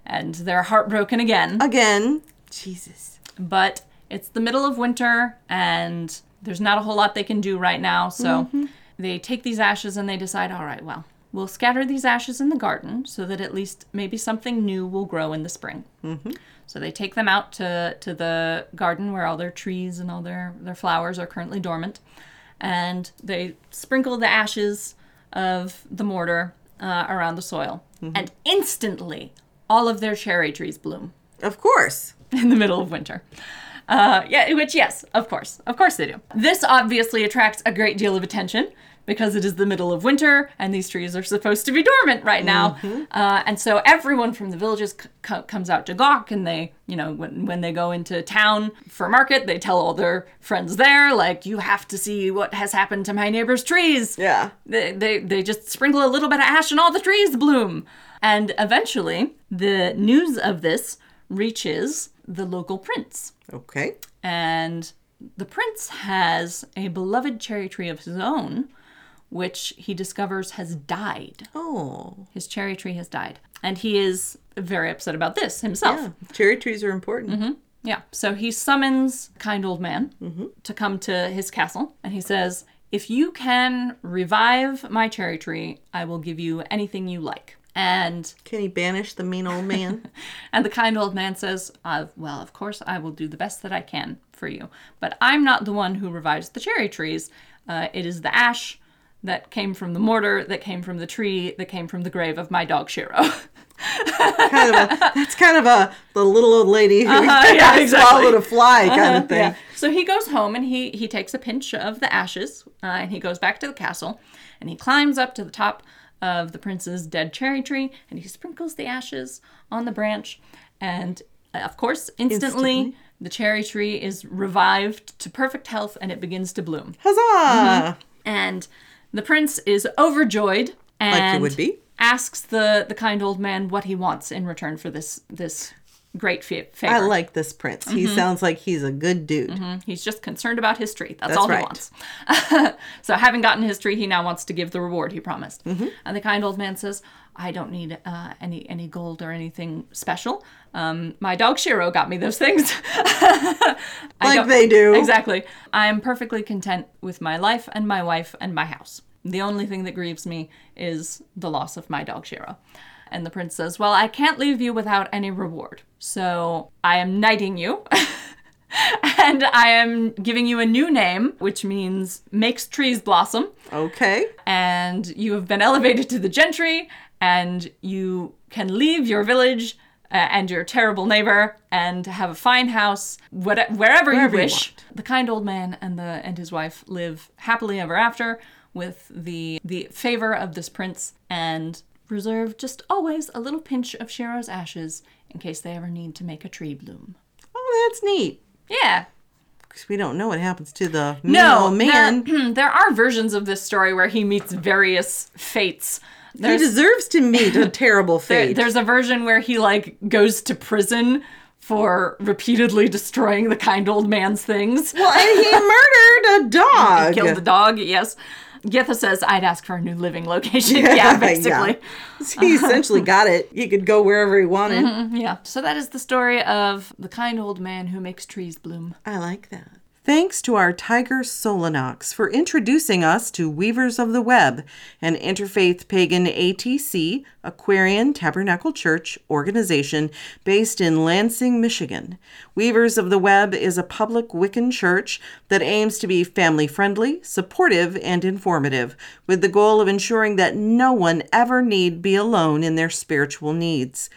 And they're heartbroken again. Again. Jesus. but it's the middle of winter and there's not a whole lot they can do right now. So they take these ashes and they decide, all right, well, we'll scatter these ashes in the garden so that at least maybe something new will grow in the spring. So they take them out to, to the garden where all their trees and all their, their flowers are currently dormant. And they sprinkle the ashes of the mortar uh, around the soil. And instantly, all of their cherry trees bloom Of course. in the middle of winter. Uh, yeah, which yes, of course, of course they do. This obviously attracts a great deal of attention because it is the middle of winter and these trees are supposed to be dormant right now. Uh, and so everyone from the villages c- c- comes out to gawk, and they, you know, when when they go into town for market, they tell all their friends there, like, you have to see what has happened to my neighbor's trees. Yeah. They, they, they just sprinkle a little bit of ash and all the trees bloom. And eventually, the news of this reaches the local prince. Okay. And the prince has a beloved cherry tree of his own, which he discovers has died. Oh. His cherry tree has died. And he is very upset about this himself. Yeah. Cherry trees are important. Yeah. So he summons kind old man to come to his castle, and he says, "If you can revive my cherry tree, I will give you anything you like." And Can he banish the mean old man? and the kind old man says, uh, "Well, of course I will do the best that I can for you, but I'm not the one who revives the cherry trees. Uh, it is the ash." That came from the mortar, that came from the tree, that came from the grave of my dog Shiro. kind of a, that's kind of a the little old lady who Uh-huh, yeah, exactly. Uh-huh, swallowed a fly kind of thing. Yeah. So he goes home and he he takes a pinch of the ashes uh, and he goes back to the castle and he climbs up to the top of the prince's dead cherry tree and he sprinkles the ashes on the branch and uh, of course instantly, Instantly. the cherry tree is revived to perfect health and it begins to bloom Huzzah! and the prince is overjoyed and he would be. asks the the kind old man what he wants in return for this this great fa- favor. I like this prince. He Mm-hmm. sounds like he's a good dude. He's just concerned about history. That's, That's all he right. wants. so, having gotten history, he now wants to give the reward he promised. And the kind old man says, "I don't need uh, any any gold or anything special. Um, my dog Shiro got me those things. Like they do. Exactly. I am perfectly content with my life and my wife and my house. The only thing that grieves me is the loss of my dog Shiro." And the prince says, "Well, I can't leave you without any reward. So I am knighting you." and I am giving you a new name, which means makes trees blossom. Okay. And you have been elevated to the gentry, and you can leave your village uh, and your terrible neighbor and have a fine house what, wherever, you Wherever you wish. the kind old man and the and his wife live happily ever after with the the favor of this prince and reserve just always a little pinch of Shiro's ashes in case they ever need to make a tree bloom. Oh, that's neat. Yeah, Because we don't know what happens to the No, man. There, there are versions of this story where he meets various fates. He deserves to meet a terrible there- fate. there's a version where he like goes to prison for repeatedly destroying the kind old man's things. well, and he murdered a dog. Killed the dog, yes. Getha says, I'd ask for a new living location. Yeah, basically. He essentially got it. He could go wherever he wanted. Mm-hmm, yeah. So that is the story of the kind old man who makes trees bloom. I like that. Thanks to our Tiger Solanox for introducing us to Weavers of the Web, an interfaith pagan ATC, Aquarian Tabernacle Church organization based in Lansing, Michigan. Weavers of the Web is a public Wiccan church that aims to be family friendly, supportive, and informative, with the goal of ensuring that no one ever need be alone in their spiritual needs.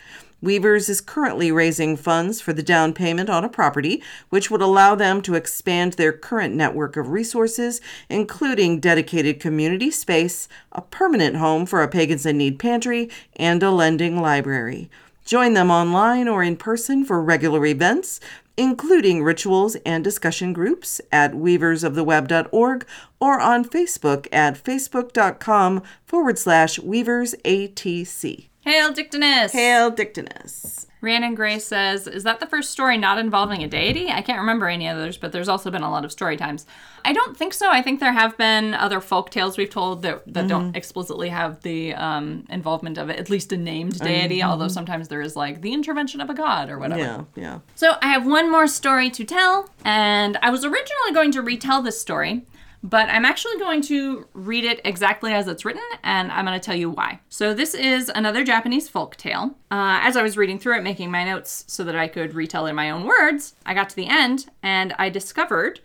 Weavers is currently raising funds for the down payment on a property, which would allow them to expand their current network of resources, including dedicated community space, a permanent home for a Pagans in Need pantry, and a lending library. Join them online or in person for regular events, including rituals and discussion groups at weaversoftheweb.org or on Facebook at facebook.com forward slash weaversatc. Hail, Dictinus! Hail Dictinus. Rhiannon Gray says, Is that the first story not involving a deity? I can't remember any others, but there's also been a lot of story times. I don't think so. I think there have been other folk tales we've told that, that don't explicitly have the um, involvement of at least a named deity, although sometimes there is like the intervention of a god or whatever. Yeah, yeah. So I have one more story to tell, and I was originally going to retell this story, but I'm actually going to read it exactly as it's written, and I'm going to tell you why. So this is another Japanese folk tale. Uh, as I was reading through it, making my notes so that I could retell in my own words, I got to the end, and I discovered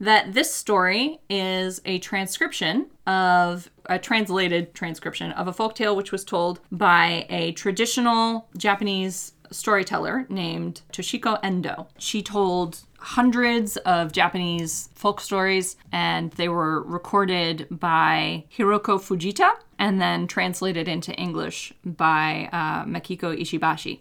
that this story is a transcription of a translated transcription of a folk tale which was told by a traditional Japanese storyteller named Toshiko Endo. She told hundreds of Japanese folk stories, and they were recorded by Hiroko Fujita and then translated into English by uh, Makiko Ishibashi.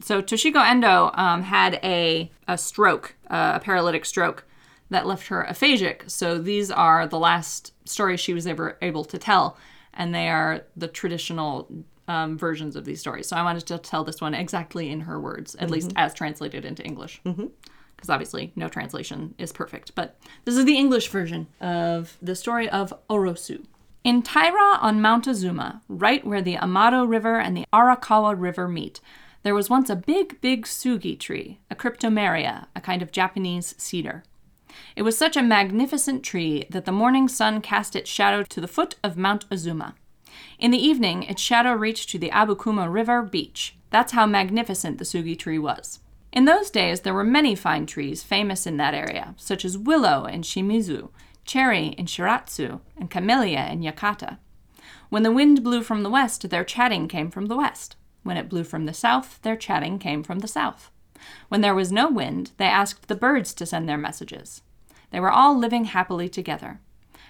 So Toshiko Endo um, had a, a stroke, uh, a paralytic stroke, that left her aphasic. So these are the last stories she was ever able to tell, and they are the traditional um, versions of these stories. So I wanted to tell this one exactly in her words, at least as translated into English. Because obviously, no translation is perfect. But this is the English version of the story of Orosu. In Taira on Mount Azuma, right where the Amado River and the Arakawa River meet, there was once a big, big sugi tree, a cryptomeria, a kind of Japanese cedar. It was such a magnificent tree that the morning sun cast its shadow to the foot of Mount Azuma. In the evening, its shadow reached to the Abukuma River beach. That's how magnificent the sugi tree was. In those days, there were many fine trees famous in that area, such as willow in Shimizu, cherry in Shiratsu, and camellia in Yakata. When the wind blew from the west, their chatting came from the west. When it blew from the south, their chatting came from the south. When there was no wind, they asked the birds to send their messages. They were all living happily together.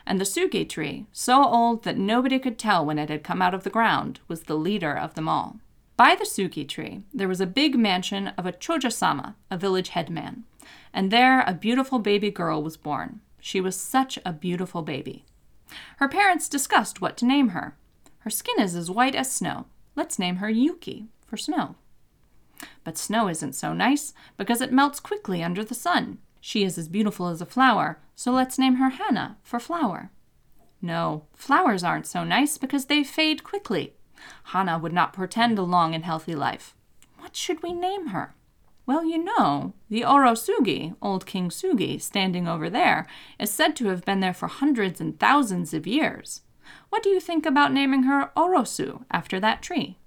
And the sugi tree, so old that nobody could tell when it had come out of the ground, was the leader of them all. By the sugi tree, there was a big mansion of a choja sama, a village headman. And there a beautiful baby girl was born. She was such a beautiful baby. Her parents discussed what to name her. Her skin is as white as snow. Let's name her Yuki for snow. But snow isn't so nice because it melts quickly under the sun. She is as beautiful as a flower, so let's name her Hannah for flower. No, flowers aren't so nice because they fade quickly. Hannah would not portend a long and healthy life. What should we name her? Well, you know, the Orosugi, old King Sugi, standing over there, is said to have been there for hundreds and thousands of years. What do you think about naming her Orosu after that tree?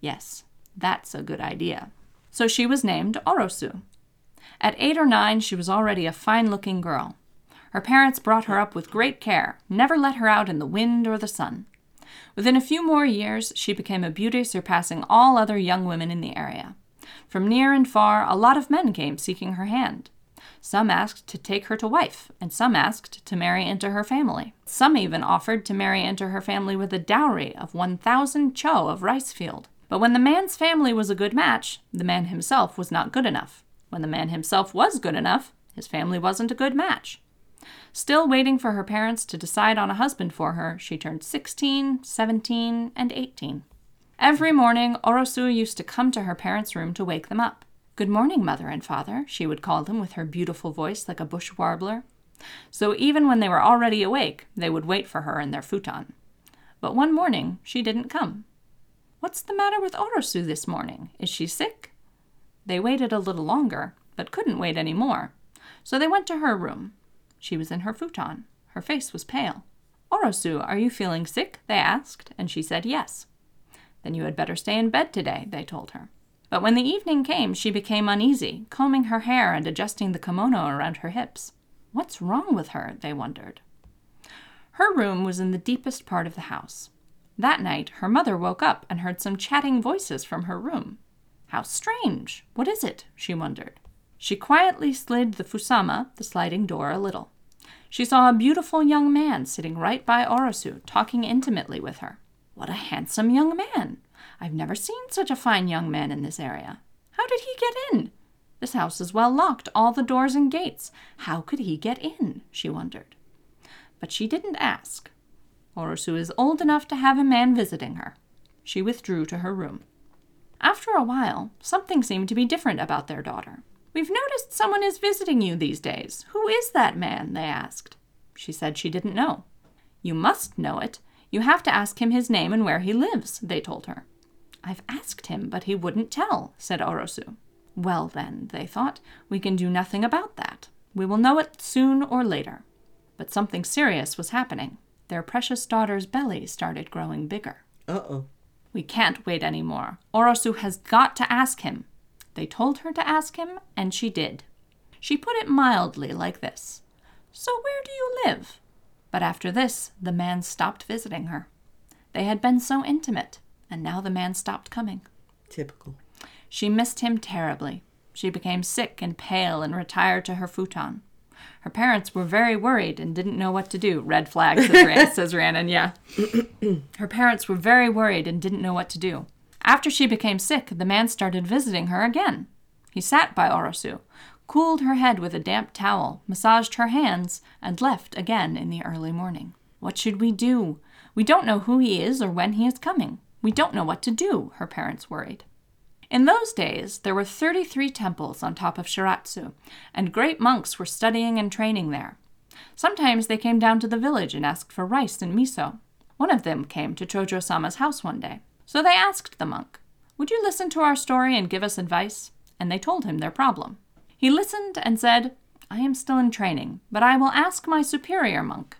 Yes, that's a good idea. So she was named Orosu. At eight or nine, she was already a fine looking girl. Her parents brought her up with great care, never let her out in the wind or the sun. Within a few more years, she became a beauty surpassing all other young women in the area. From near and far, a lot of men came seeking her hand. Some asked to take her to wife, and some asked to marry into her family. Some even offered to marry into her family with a dowry of 1,000 cho of rice field. But when the man's family was a good match, the man himself was not good enough. When the man himself was good enough, his family wasn't a good match. Still waiting for her parents to decide on a husband for her, she turned 16, 17, and 18. Every morning, Orosu used to come to her parents' room to wake them up. Good morning, mother and father, she would call them with her beautiful voice like a bush warbler. So even when they were already awake, they would wait for her in their futon. But one morning, she didn't come. What's the matter with Orosu this morning? Is she sick? They waited a little longer, but couldn't wait any more. So they went to her room. She was in her futon. Her face was pale. Orosu, are you feeling sick? they asked, and she said yes. Then you had better stay in bed today, they told her. But when the evening came, she became uneasy, combing her hair and adjusting the kimono around her hips. What's wrong with her? they wondered. Her room was in the deepest part of the house. That night, her mother woke up and heard some chatting voices from her room. How strange! What is it? she wondered. She quietly slid the fusuma, the sliding door, a little. She saw a beautiful young man sitting right by Orosu, talking intimately with her. What a handsome young man! I've never seen such a fine young man in this area. How did he get in? This house is well locked, all the doors and gates. How could he get in? she wondered. But she didn't ask. Orosu is old enough to have a man visiting her. She withdrew to her room. After a while, something seemed to be different about their daughter. We've noticed someone is visiting you these days. Who is that man? they asked. She said she didn't know. You must know it. You have to ask him his name and where he lives, they told her. I've asked him, but he wouldn't tell, said Orosu. Well, then, they thought, we can do nothing about that. We will know it soon or later. But something serious was happening. Their precious daughter's belly started growing bigger. Uh oh. We can't wait any more. Orosu has got to ask him. They told her to ask him, and she did. She put it mildly like this So where do you live? But after this, the man stopped visiting her. They had been so intimate, and now the man stopped coming. Typical. She missed him terribly. She became sick and pale and retired to her futon. Her parents were very worried and didn't know what to do. Red flag, says, Ran- says Rhiannon, yeah. her parents were very worried and didn't know what to do. After she became sick, the man started visiting her again. He sat by Orosu, cooled her head with a damp towel, massaged her hands, and left again in the early morning. What should we do? We don't know who he is or when he is coming. We don't know what to do, her parents worried. In those days, there were 33 temples on top of Shiratsu, and great monks were studying and training there. Sometimes they came down to the village and asked for rice and miso. One of them came to Choja Sama's house one day. So they asked the monk, Would you listen to our story and give us advice? And they told him their problem. He listened and said, I am still in training, but I will ask my superior monk.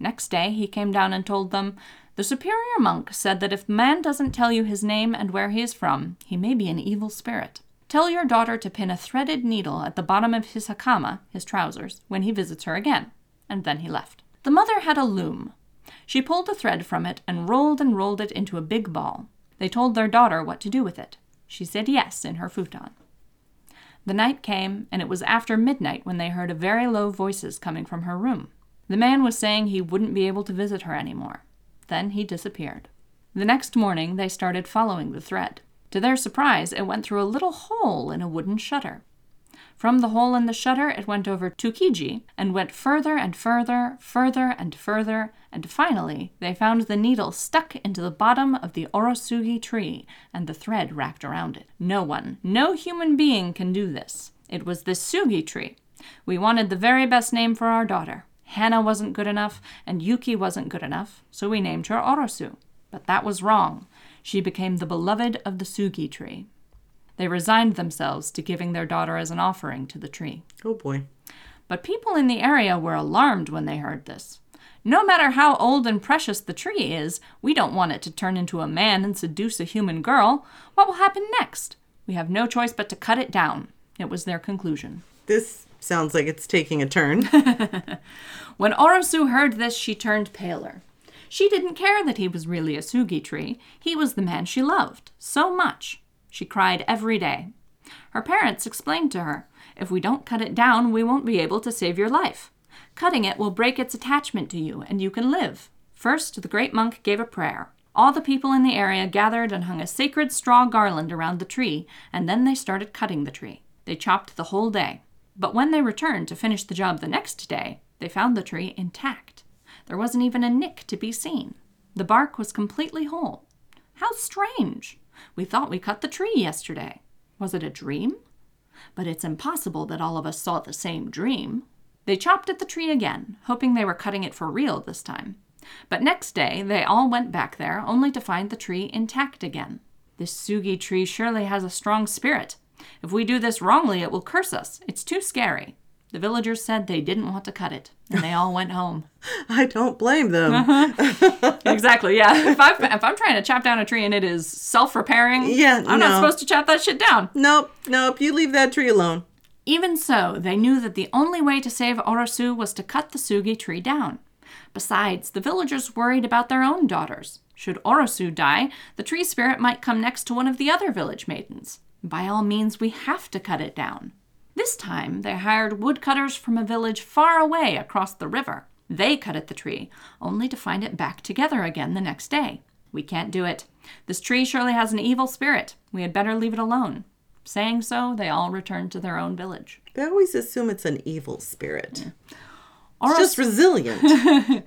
Next day he came down and told them, the superior monk said that if the man doesn't tell you his name and where he is from, he may be an evil spirit. Tell your daughter to pin a threaded needle at the bottom of his hakama, his trousers, when he visits her again. And then he left. The mother had a loom. She pulled the thread from it and rolled and rolled it into a big ball. They told their daughter what to do with it. She said yes in her futon. The night came, and it was after midnight when they heard a very low voices coming from her room. The man was saying he wouldn't be able to visit her any more. Then he disappeared. The next morning they started following the thread. To their surprise, it went through a little hole in a wooden shutter. From the hole in the shutter, it went over Tsukiji and went further and further, further and further, and finally they found the needle stuck into the bottom of the orosugi tree and the thread wrapped around it. No one, no human being can do this. It was the sugi tree. We wanted the very best name for our daughter. Hannah wasn't good enough, and Yuki wasn't good enough, so we named her Orosu. But that was wrong. She became the beloved of the Sugi tree. They resigned themselves to giving their daughter as an offering to the tree. Oh boy. But people in the area were alarmed when they heard this. No matter how old and precious the tree is, we don't want it to turn into a man and seduce a human girl. What will happen next? We have no choice but to cut it down. It was their conclusion. This sounds like it's taking a turn. When Orosu heard this, she turned paler. She didn't care that he was really a sugi tree. He was the man she loved so much. She cried every day. Her parents explained to her if we don't cut it down, we won't be able to save your life. Cutting it will break its attachment to you, and you can live. First, the great monk gave a prayer. All the people in the area gathered and hung a sacred straw garland around the tree, and then they started cutting the tree. They chopped the whole day. But when they returned to finish the job the next day, they found the tree intact. There wasn't even a nick to be seen. The bark was completely whole. How strange! We thought we cut the tree yesterday. Was it a dream? But it's impossible that all of us saw the same dream. They chopped at the tree again, hoping they were cutting it for real this time. But next day they all went back there, only to find the tree intact again. This Sugi tree surely has a strong spirit. If we do this wrongly, it will curse us. It's too scary. The villagers said they didn't want to cut it, and they all went home. I don't blame them. Uh-huh. exactly, yeah. If, i if I'm trying to chop down a tree and it is self repairing, Yeah, I'm no. not supposed to chop that shit down. Nope, nope, you leave that tree alone. Even so, they knew that the only way to save Orosu was to cut the Sugi tree down. Besides, the villagers worried about their own daughters. Should Orosu die, the tree spirit might come next to one of the other village maidens. By all means, we have to cut it down. This time, they hired woodcutters from a village far away across the river. They cut at the tree, only to find it back together again the next day. We can't do it. This tree surely has an evil spirit. We had better leave it alone. Saying so, they all returned to their own village. They always assume it's an evil spirit. Oros- It's just resilient.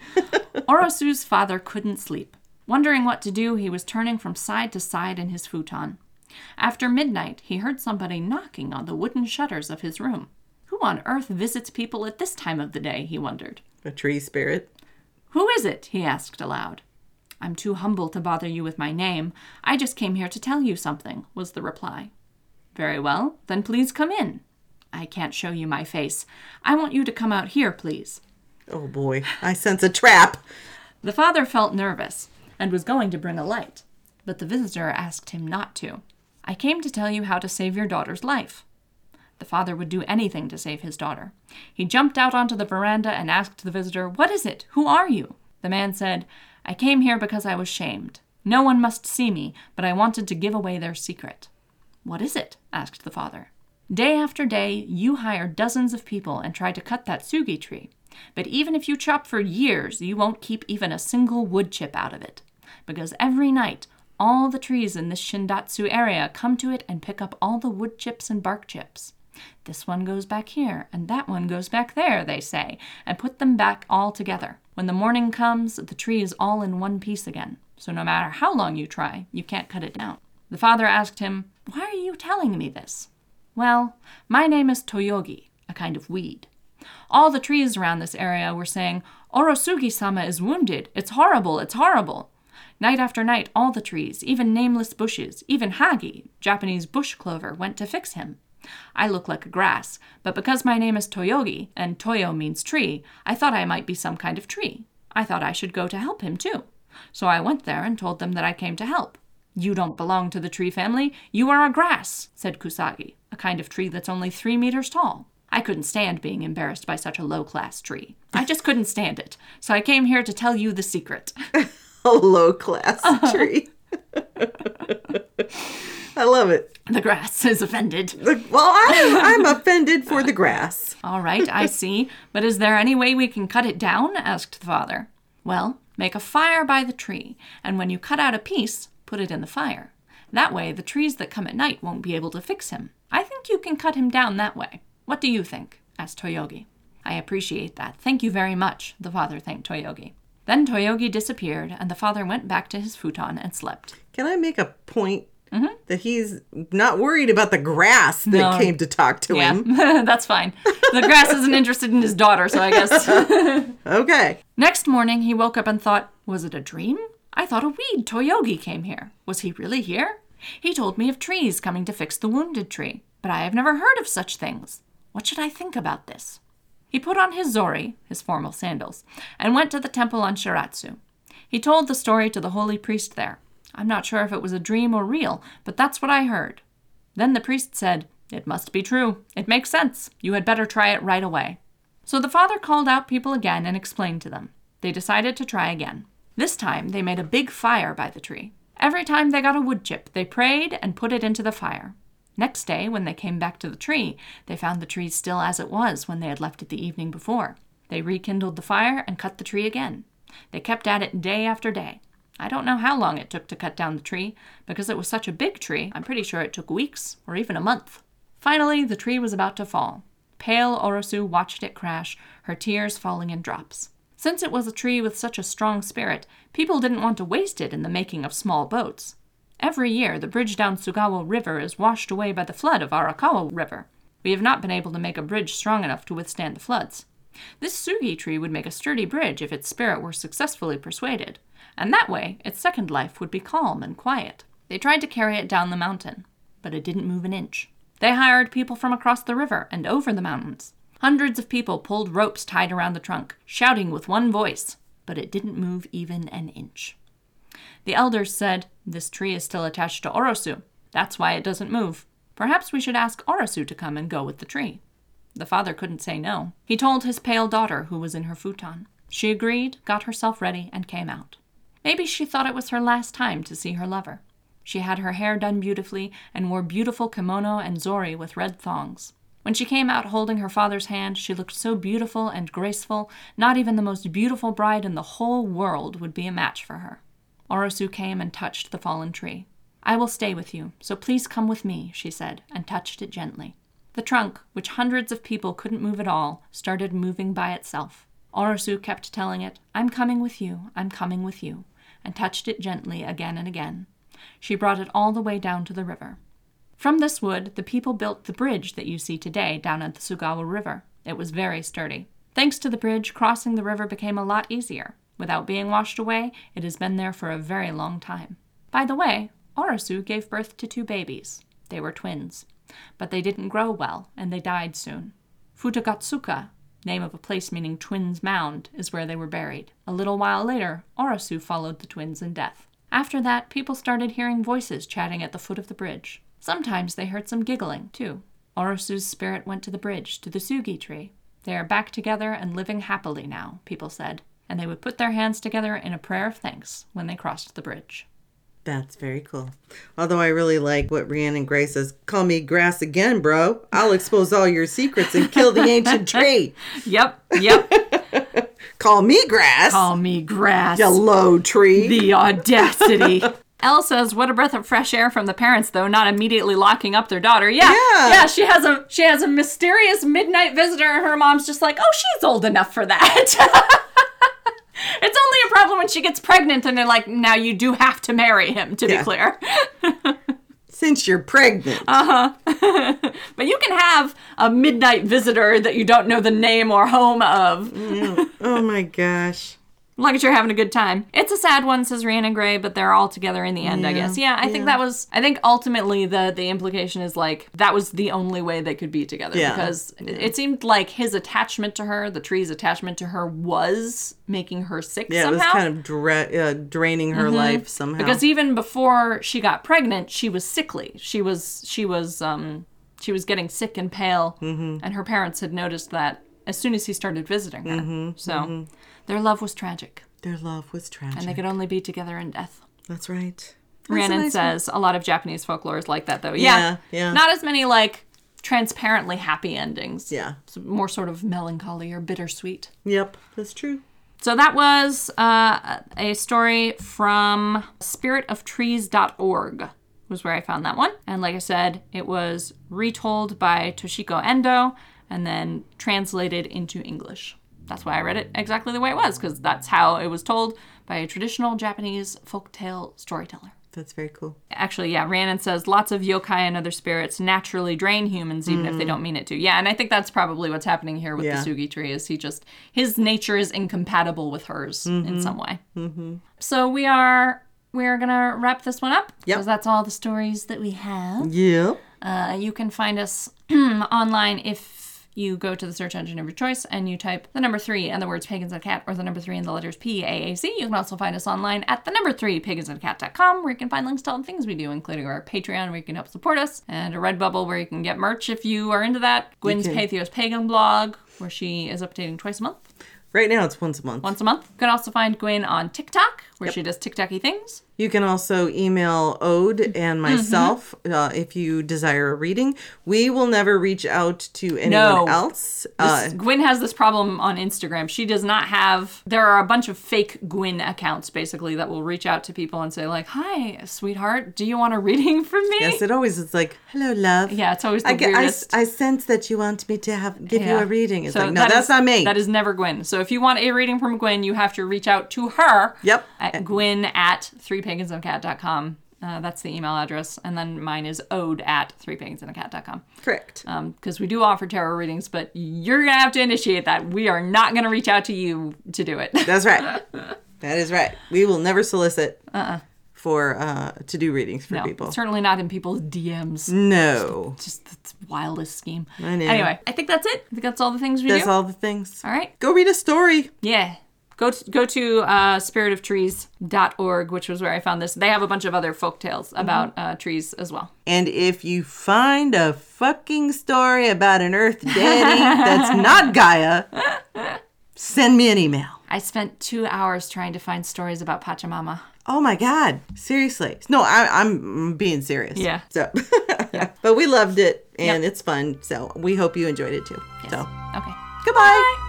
Orosu's father couldn't sleep. Wondering what to do, he was turning from side to side in his futon. After midnight, he heard somebody knocking on the wooden shutters of his room. Who on earth visits people at this time of the day? he wondered. a tree spirit. Who is it? he asked aloud. I'm too humble to bother you with my name. I just came here to tell you something, was the reply. Very well, then please come in. I can't show you my face. I want you to come out here, please. Oh boy, I sense a trap. The father felt nervous and was going to bring a light, but the visitor asked him not to. I came to tell you how to save your daughter's life. The father would do anything to save his daughter. He jumped out onto the veranda and asked the visitor, What is it? Who are you? The man said, I came here because I was shamed. No one must see me, but I wanted to give away their secret. What is it? asked the father. Day after day, you hire dozens of people and try to cut that sugi tree. But even if you chop for years, you won't keep even a single wood chip out of it. Because every night, all the trees in this Shindatsu area come to it and pick up all the wood chips and bark chips. This one goes back here, and that one goes back there, they say, and put them back all together. When the morning comes, the tree is all in one piece again. So no matter how long you try, you can't cut it down. The father asked him, Why are you telling me this? Well, my name is Toyogi, a kind of weed. All the trees around this area were saying, Orosugi sama is wounded. It's horrible. It's horrible. Night after night, all the trees, even nameless bushes, even hagi, Japanese bush clover, went to fix him. I look like a grass, but because my name is Toyogi, and Toyo means tree, I thought I might be some kind of tree. I thought I should go to help him too. So I went there and told them that I came to help. You don't belong to the tree family. You are a grass, said Kusagi, a kind of tree that's only three meters tall. I couldn't stand being embarrassed by such a low class tree. I just couldn't stand it. So I came here to tell you the secret. A low class uh-huh. tree. I love it. The grass is offended. Well, I'm, I'm offended for the grass. All right, I see. But is there any way we can cut it down? asked the father. Well, make a fire by the tree, and when you cut out a piece, put it in the fire. That way, the trees that come at night won't be able to fix him. I think you can cut him down that way. What do you think? asked Toyogi. I appreciate that. Thank you very much, the father thanked Toyogi. Then Toyogi disappeared, and the father went back to his futon and slept. Can I make a point mm-hmm. that he's not worried about the grass that No. came to talk to Yeah, him? that's fine. The grass isn't interested in his daughter, so I guess. Okay. Next morning, he woke up and thought, Was it a dream? I thought a weed Toyogi came here. Was he really here? He told me of trees coming to fix the wounded tree, but I have never heard of such things. What should I think about this? He put on his zori, his formal sandals, and went to the temple on Shiratsu. He told the story to the holy priest there. I'm not sure if it was a dream or real, but that's what I heard. Then the priest said, It must be true. It makes sense. You had better try it right away. So the father called out people again and explained to them. They decided to try again. This time they made a big fire by the tree. Every time they got a wood chip, they prayed and put it into the fire. Next day, when they came back to the tree, they found the tree still as it was when they had left it the evening before. They rekindled the fire and cut the tree again. They kept at it day after day. I don't know how long it took to cut down the tree, because it was such a big tree, I'm pretty sure it took weeks or even a month. Finally, the tree was about to fall. Pale Orosu watched it crash, her tears falling in drops. Since it was a tree with such a strong spirit, people didn't want to waste it in the making of small boats. Every year, the bridge down Sugawa River is washed away by the flood of Arakawa River. We have not been able to make a bridge strong enough to withstand the floods. This Sugi tree would make a sturdy bridge if its spirit were successfully persuaded, and that way its second life would be calm and quiet. They tried to carry it down the mountain, but it didn't move an inch. They hired people from across the river and over the mountains. Hundreds of people pulled ropes tied around the trunk, shouting with one voice, but it didn't move even an inch. The elders said, This tree is still attached to Orosu. That's why it doesn't move. Perhaps we should ask Orosu to come and go with the tree. The father couldn't say no. He told his pale daughter, who was in her futon. She agreed, got herself ready, and came out. Maybe she thought it was her last time to see her lover. She had her hair done beautifully and wore beautiful kimono and zori with red thongs. When she came out holding her father's hand, she looked so beautiful and graceful, not even the most beautiful bride in the whole world would be a match for her. Orosu came and touched the fallen tree. I will stay with you, so please come with me, she said, and touched it gently. The trunk, which hundreds of people couldn't move at all, started moving by itself. Orosu kept telling it, I'm coming with you, I'm coming with you, and touched it gently again and again. She brought it all the way down to the river. From this wood, the people built the bridge that you see today down at the Sugawa River. It was very sturdy. Thanks to the bridge, crossing the river became a lot easier. Without being washed away, it has been there for a very long time. By the way, Orosu gave birth to two babies. They were twins. But they didn't grow well, and they died soon. Futagatsuka, name of a place meaning twins' mound, is where they were buried. A little while later, Orosu followed the twins in death. After that, people started hearing voices chatting at the foot of the bridge. Sometimes they heard some giggling, too. Orosu's spirit went to the bridge, to the Sugi tree. They are back together and living happily now, people said, and they would put their hands together in a prayer of thanks when they crossed the bridge. That's very cool. Although I really like what Rhiannon Gray says, call me grass again, bro. I'll expose all your secrets and kill the ancient tree. Yep, yep. Call me grass. Call me grass. you low tree. The audacity. Elle says, "What a breath of fresh air from the parents, though, not immediately locking up their daughter." Yeah, Yeah. yeah. She has a she has a mysterious midnight visitor, and her mom's just like, "Oh, she's old enough for that." It's only a problem when she gets pregnant, and they're like, "Now you do have to marry him." To Yeah. be clear, Since you're pregnant. Uh, huh. but you can have a midnight visitor that you don't know the name or home of. oh my gosh. As long as you're having a good time. It's a sad one, says Rhiannon Gray, but they're all together in the end, I guess. Yeah, I think that was I think ultimately the the implication is like that was the only way they could be together. Yeah. Because it- seemed like his attachment to her, the tree's attachment to her, was making her sick Yeah, somehow. it was kind of dra- uh, draining her life somehow. because even before she got pregnant, she was sickly. She was she was um she was getting sick and pale, Mm-hmm. and her parents had noticed that as soon as he started visiting her. Mm-hmm, so their love was tragic, their love was tragic. and they could only be together in death. That's right. That's a Rhiannon nice one. says a lot of Japanese folklore is like that, though. Yeah, Yeah, yeah. Not as many like transparently happy endings. Yeah. It's more sort of melancholy or bittersweet. Yep, that's true. So that was uh, a story from spiritoftrees.org was where I found that one. And like I said, it was retold by Toshiko Endo and then translated into English. That's why I read it exactly the way it was, because that's how it was told by a traditional Japanese folktale storyteller. That's very cool. Actually, yeah, Rhiannon says lots of yokai and other spirits naturally drain humans even if they don't mean it to. Yeah, and I think that's probably what's happening here with Yeah. the Sugi tree is he just his nature is incompatible with hers in some way. Mm-hmm. So we are we are gonna wrap this one up Yep. because that's all the stories that we have. Yep. Uh, you can find us online if you go to the search engine of your choice and you type the number three and the words pagans and cat or the number three and the letters P A A C. You can also find us online at the number three pagansandcat.com where you can find links to all the things we do, including our Patreon where you can help support us and a Redbubble where you can get merch if you are into that. Gwyn's Patheos Pagan blog where she is updating twice a month, Right now it's once a month. once a month. You can also find Gwen on TikTok where she does TikToky things. You can also email Ode Mm-hmm. and myself uh, if you desire a reading. We will never reach out to anyone No. else. This- Uh, Gwyn has this problem on Instagram. She does not have. There are a bunch of fake Gwyn accounts, basically, that will reach out to people and say, like, "Hi, sweetheart, do you want a reading from me?" yes, it always is like, "Hello, love." yeah, it's always the I, get, I, weirdest. I sense that you want me to have give you a reading. It's So like, no, that that's is- not me. That is never Gwyn. So if you want a reading from Gwyn, you have to reach out to her. Yep. At Gwyn at threepagansandacat.com. Uh, that's the email address. And then mine is ode at threepagansandacat.com. Correct. Because we do offer tarot readings, but you're going to have to initiate that. We are not going to reach out to you to do it. That's right. that is right. We will never solicit for uh, to do readings for no, people. certainly not in people's DMs. No. Just the wildest scheme. I know. Anyway, I think that's it. I think that's all the things we That's do. That's all the things. all right. Go read a story. Yeah. Go to, go to uh, spiritoftrees.org, which was where I found this. They have a bunch of other folk tales about uh, trees as well. And if you find a fucking story about an earth deity that's not Gaia, send me an email. I spent two hours trying to find stories about Pachamama. Oh my God. Seriously. No, I, I'm being serious. Yeah. So, but we loved it and Yep. it's fun. So we hope you enjoyed it too. So, Okay. goodbye.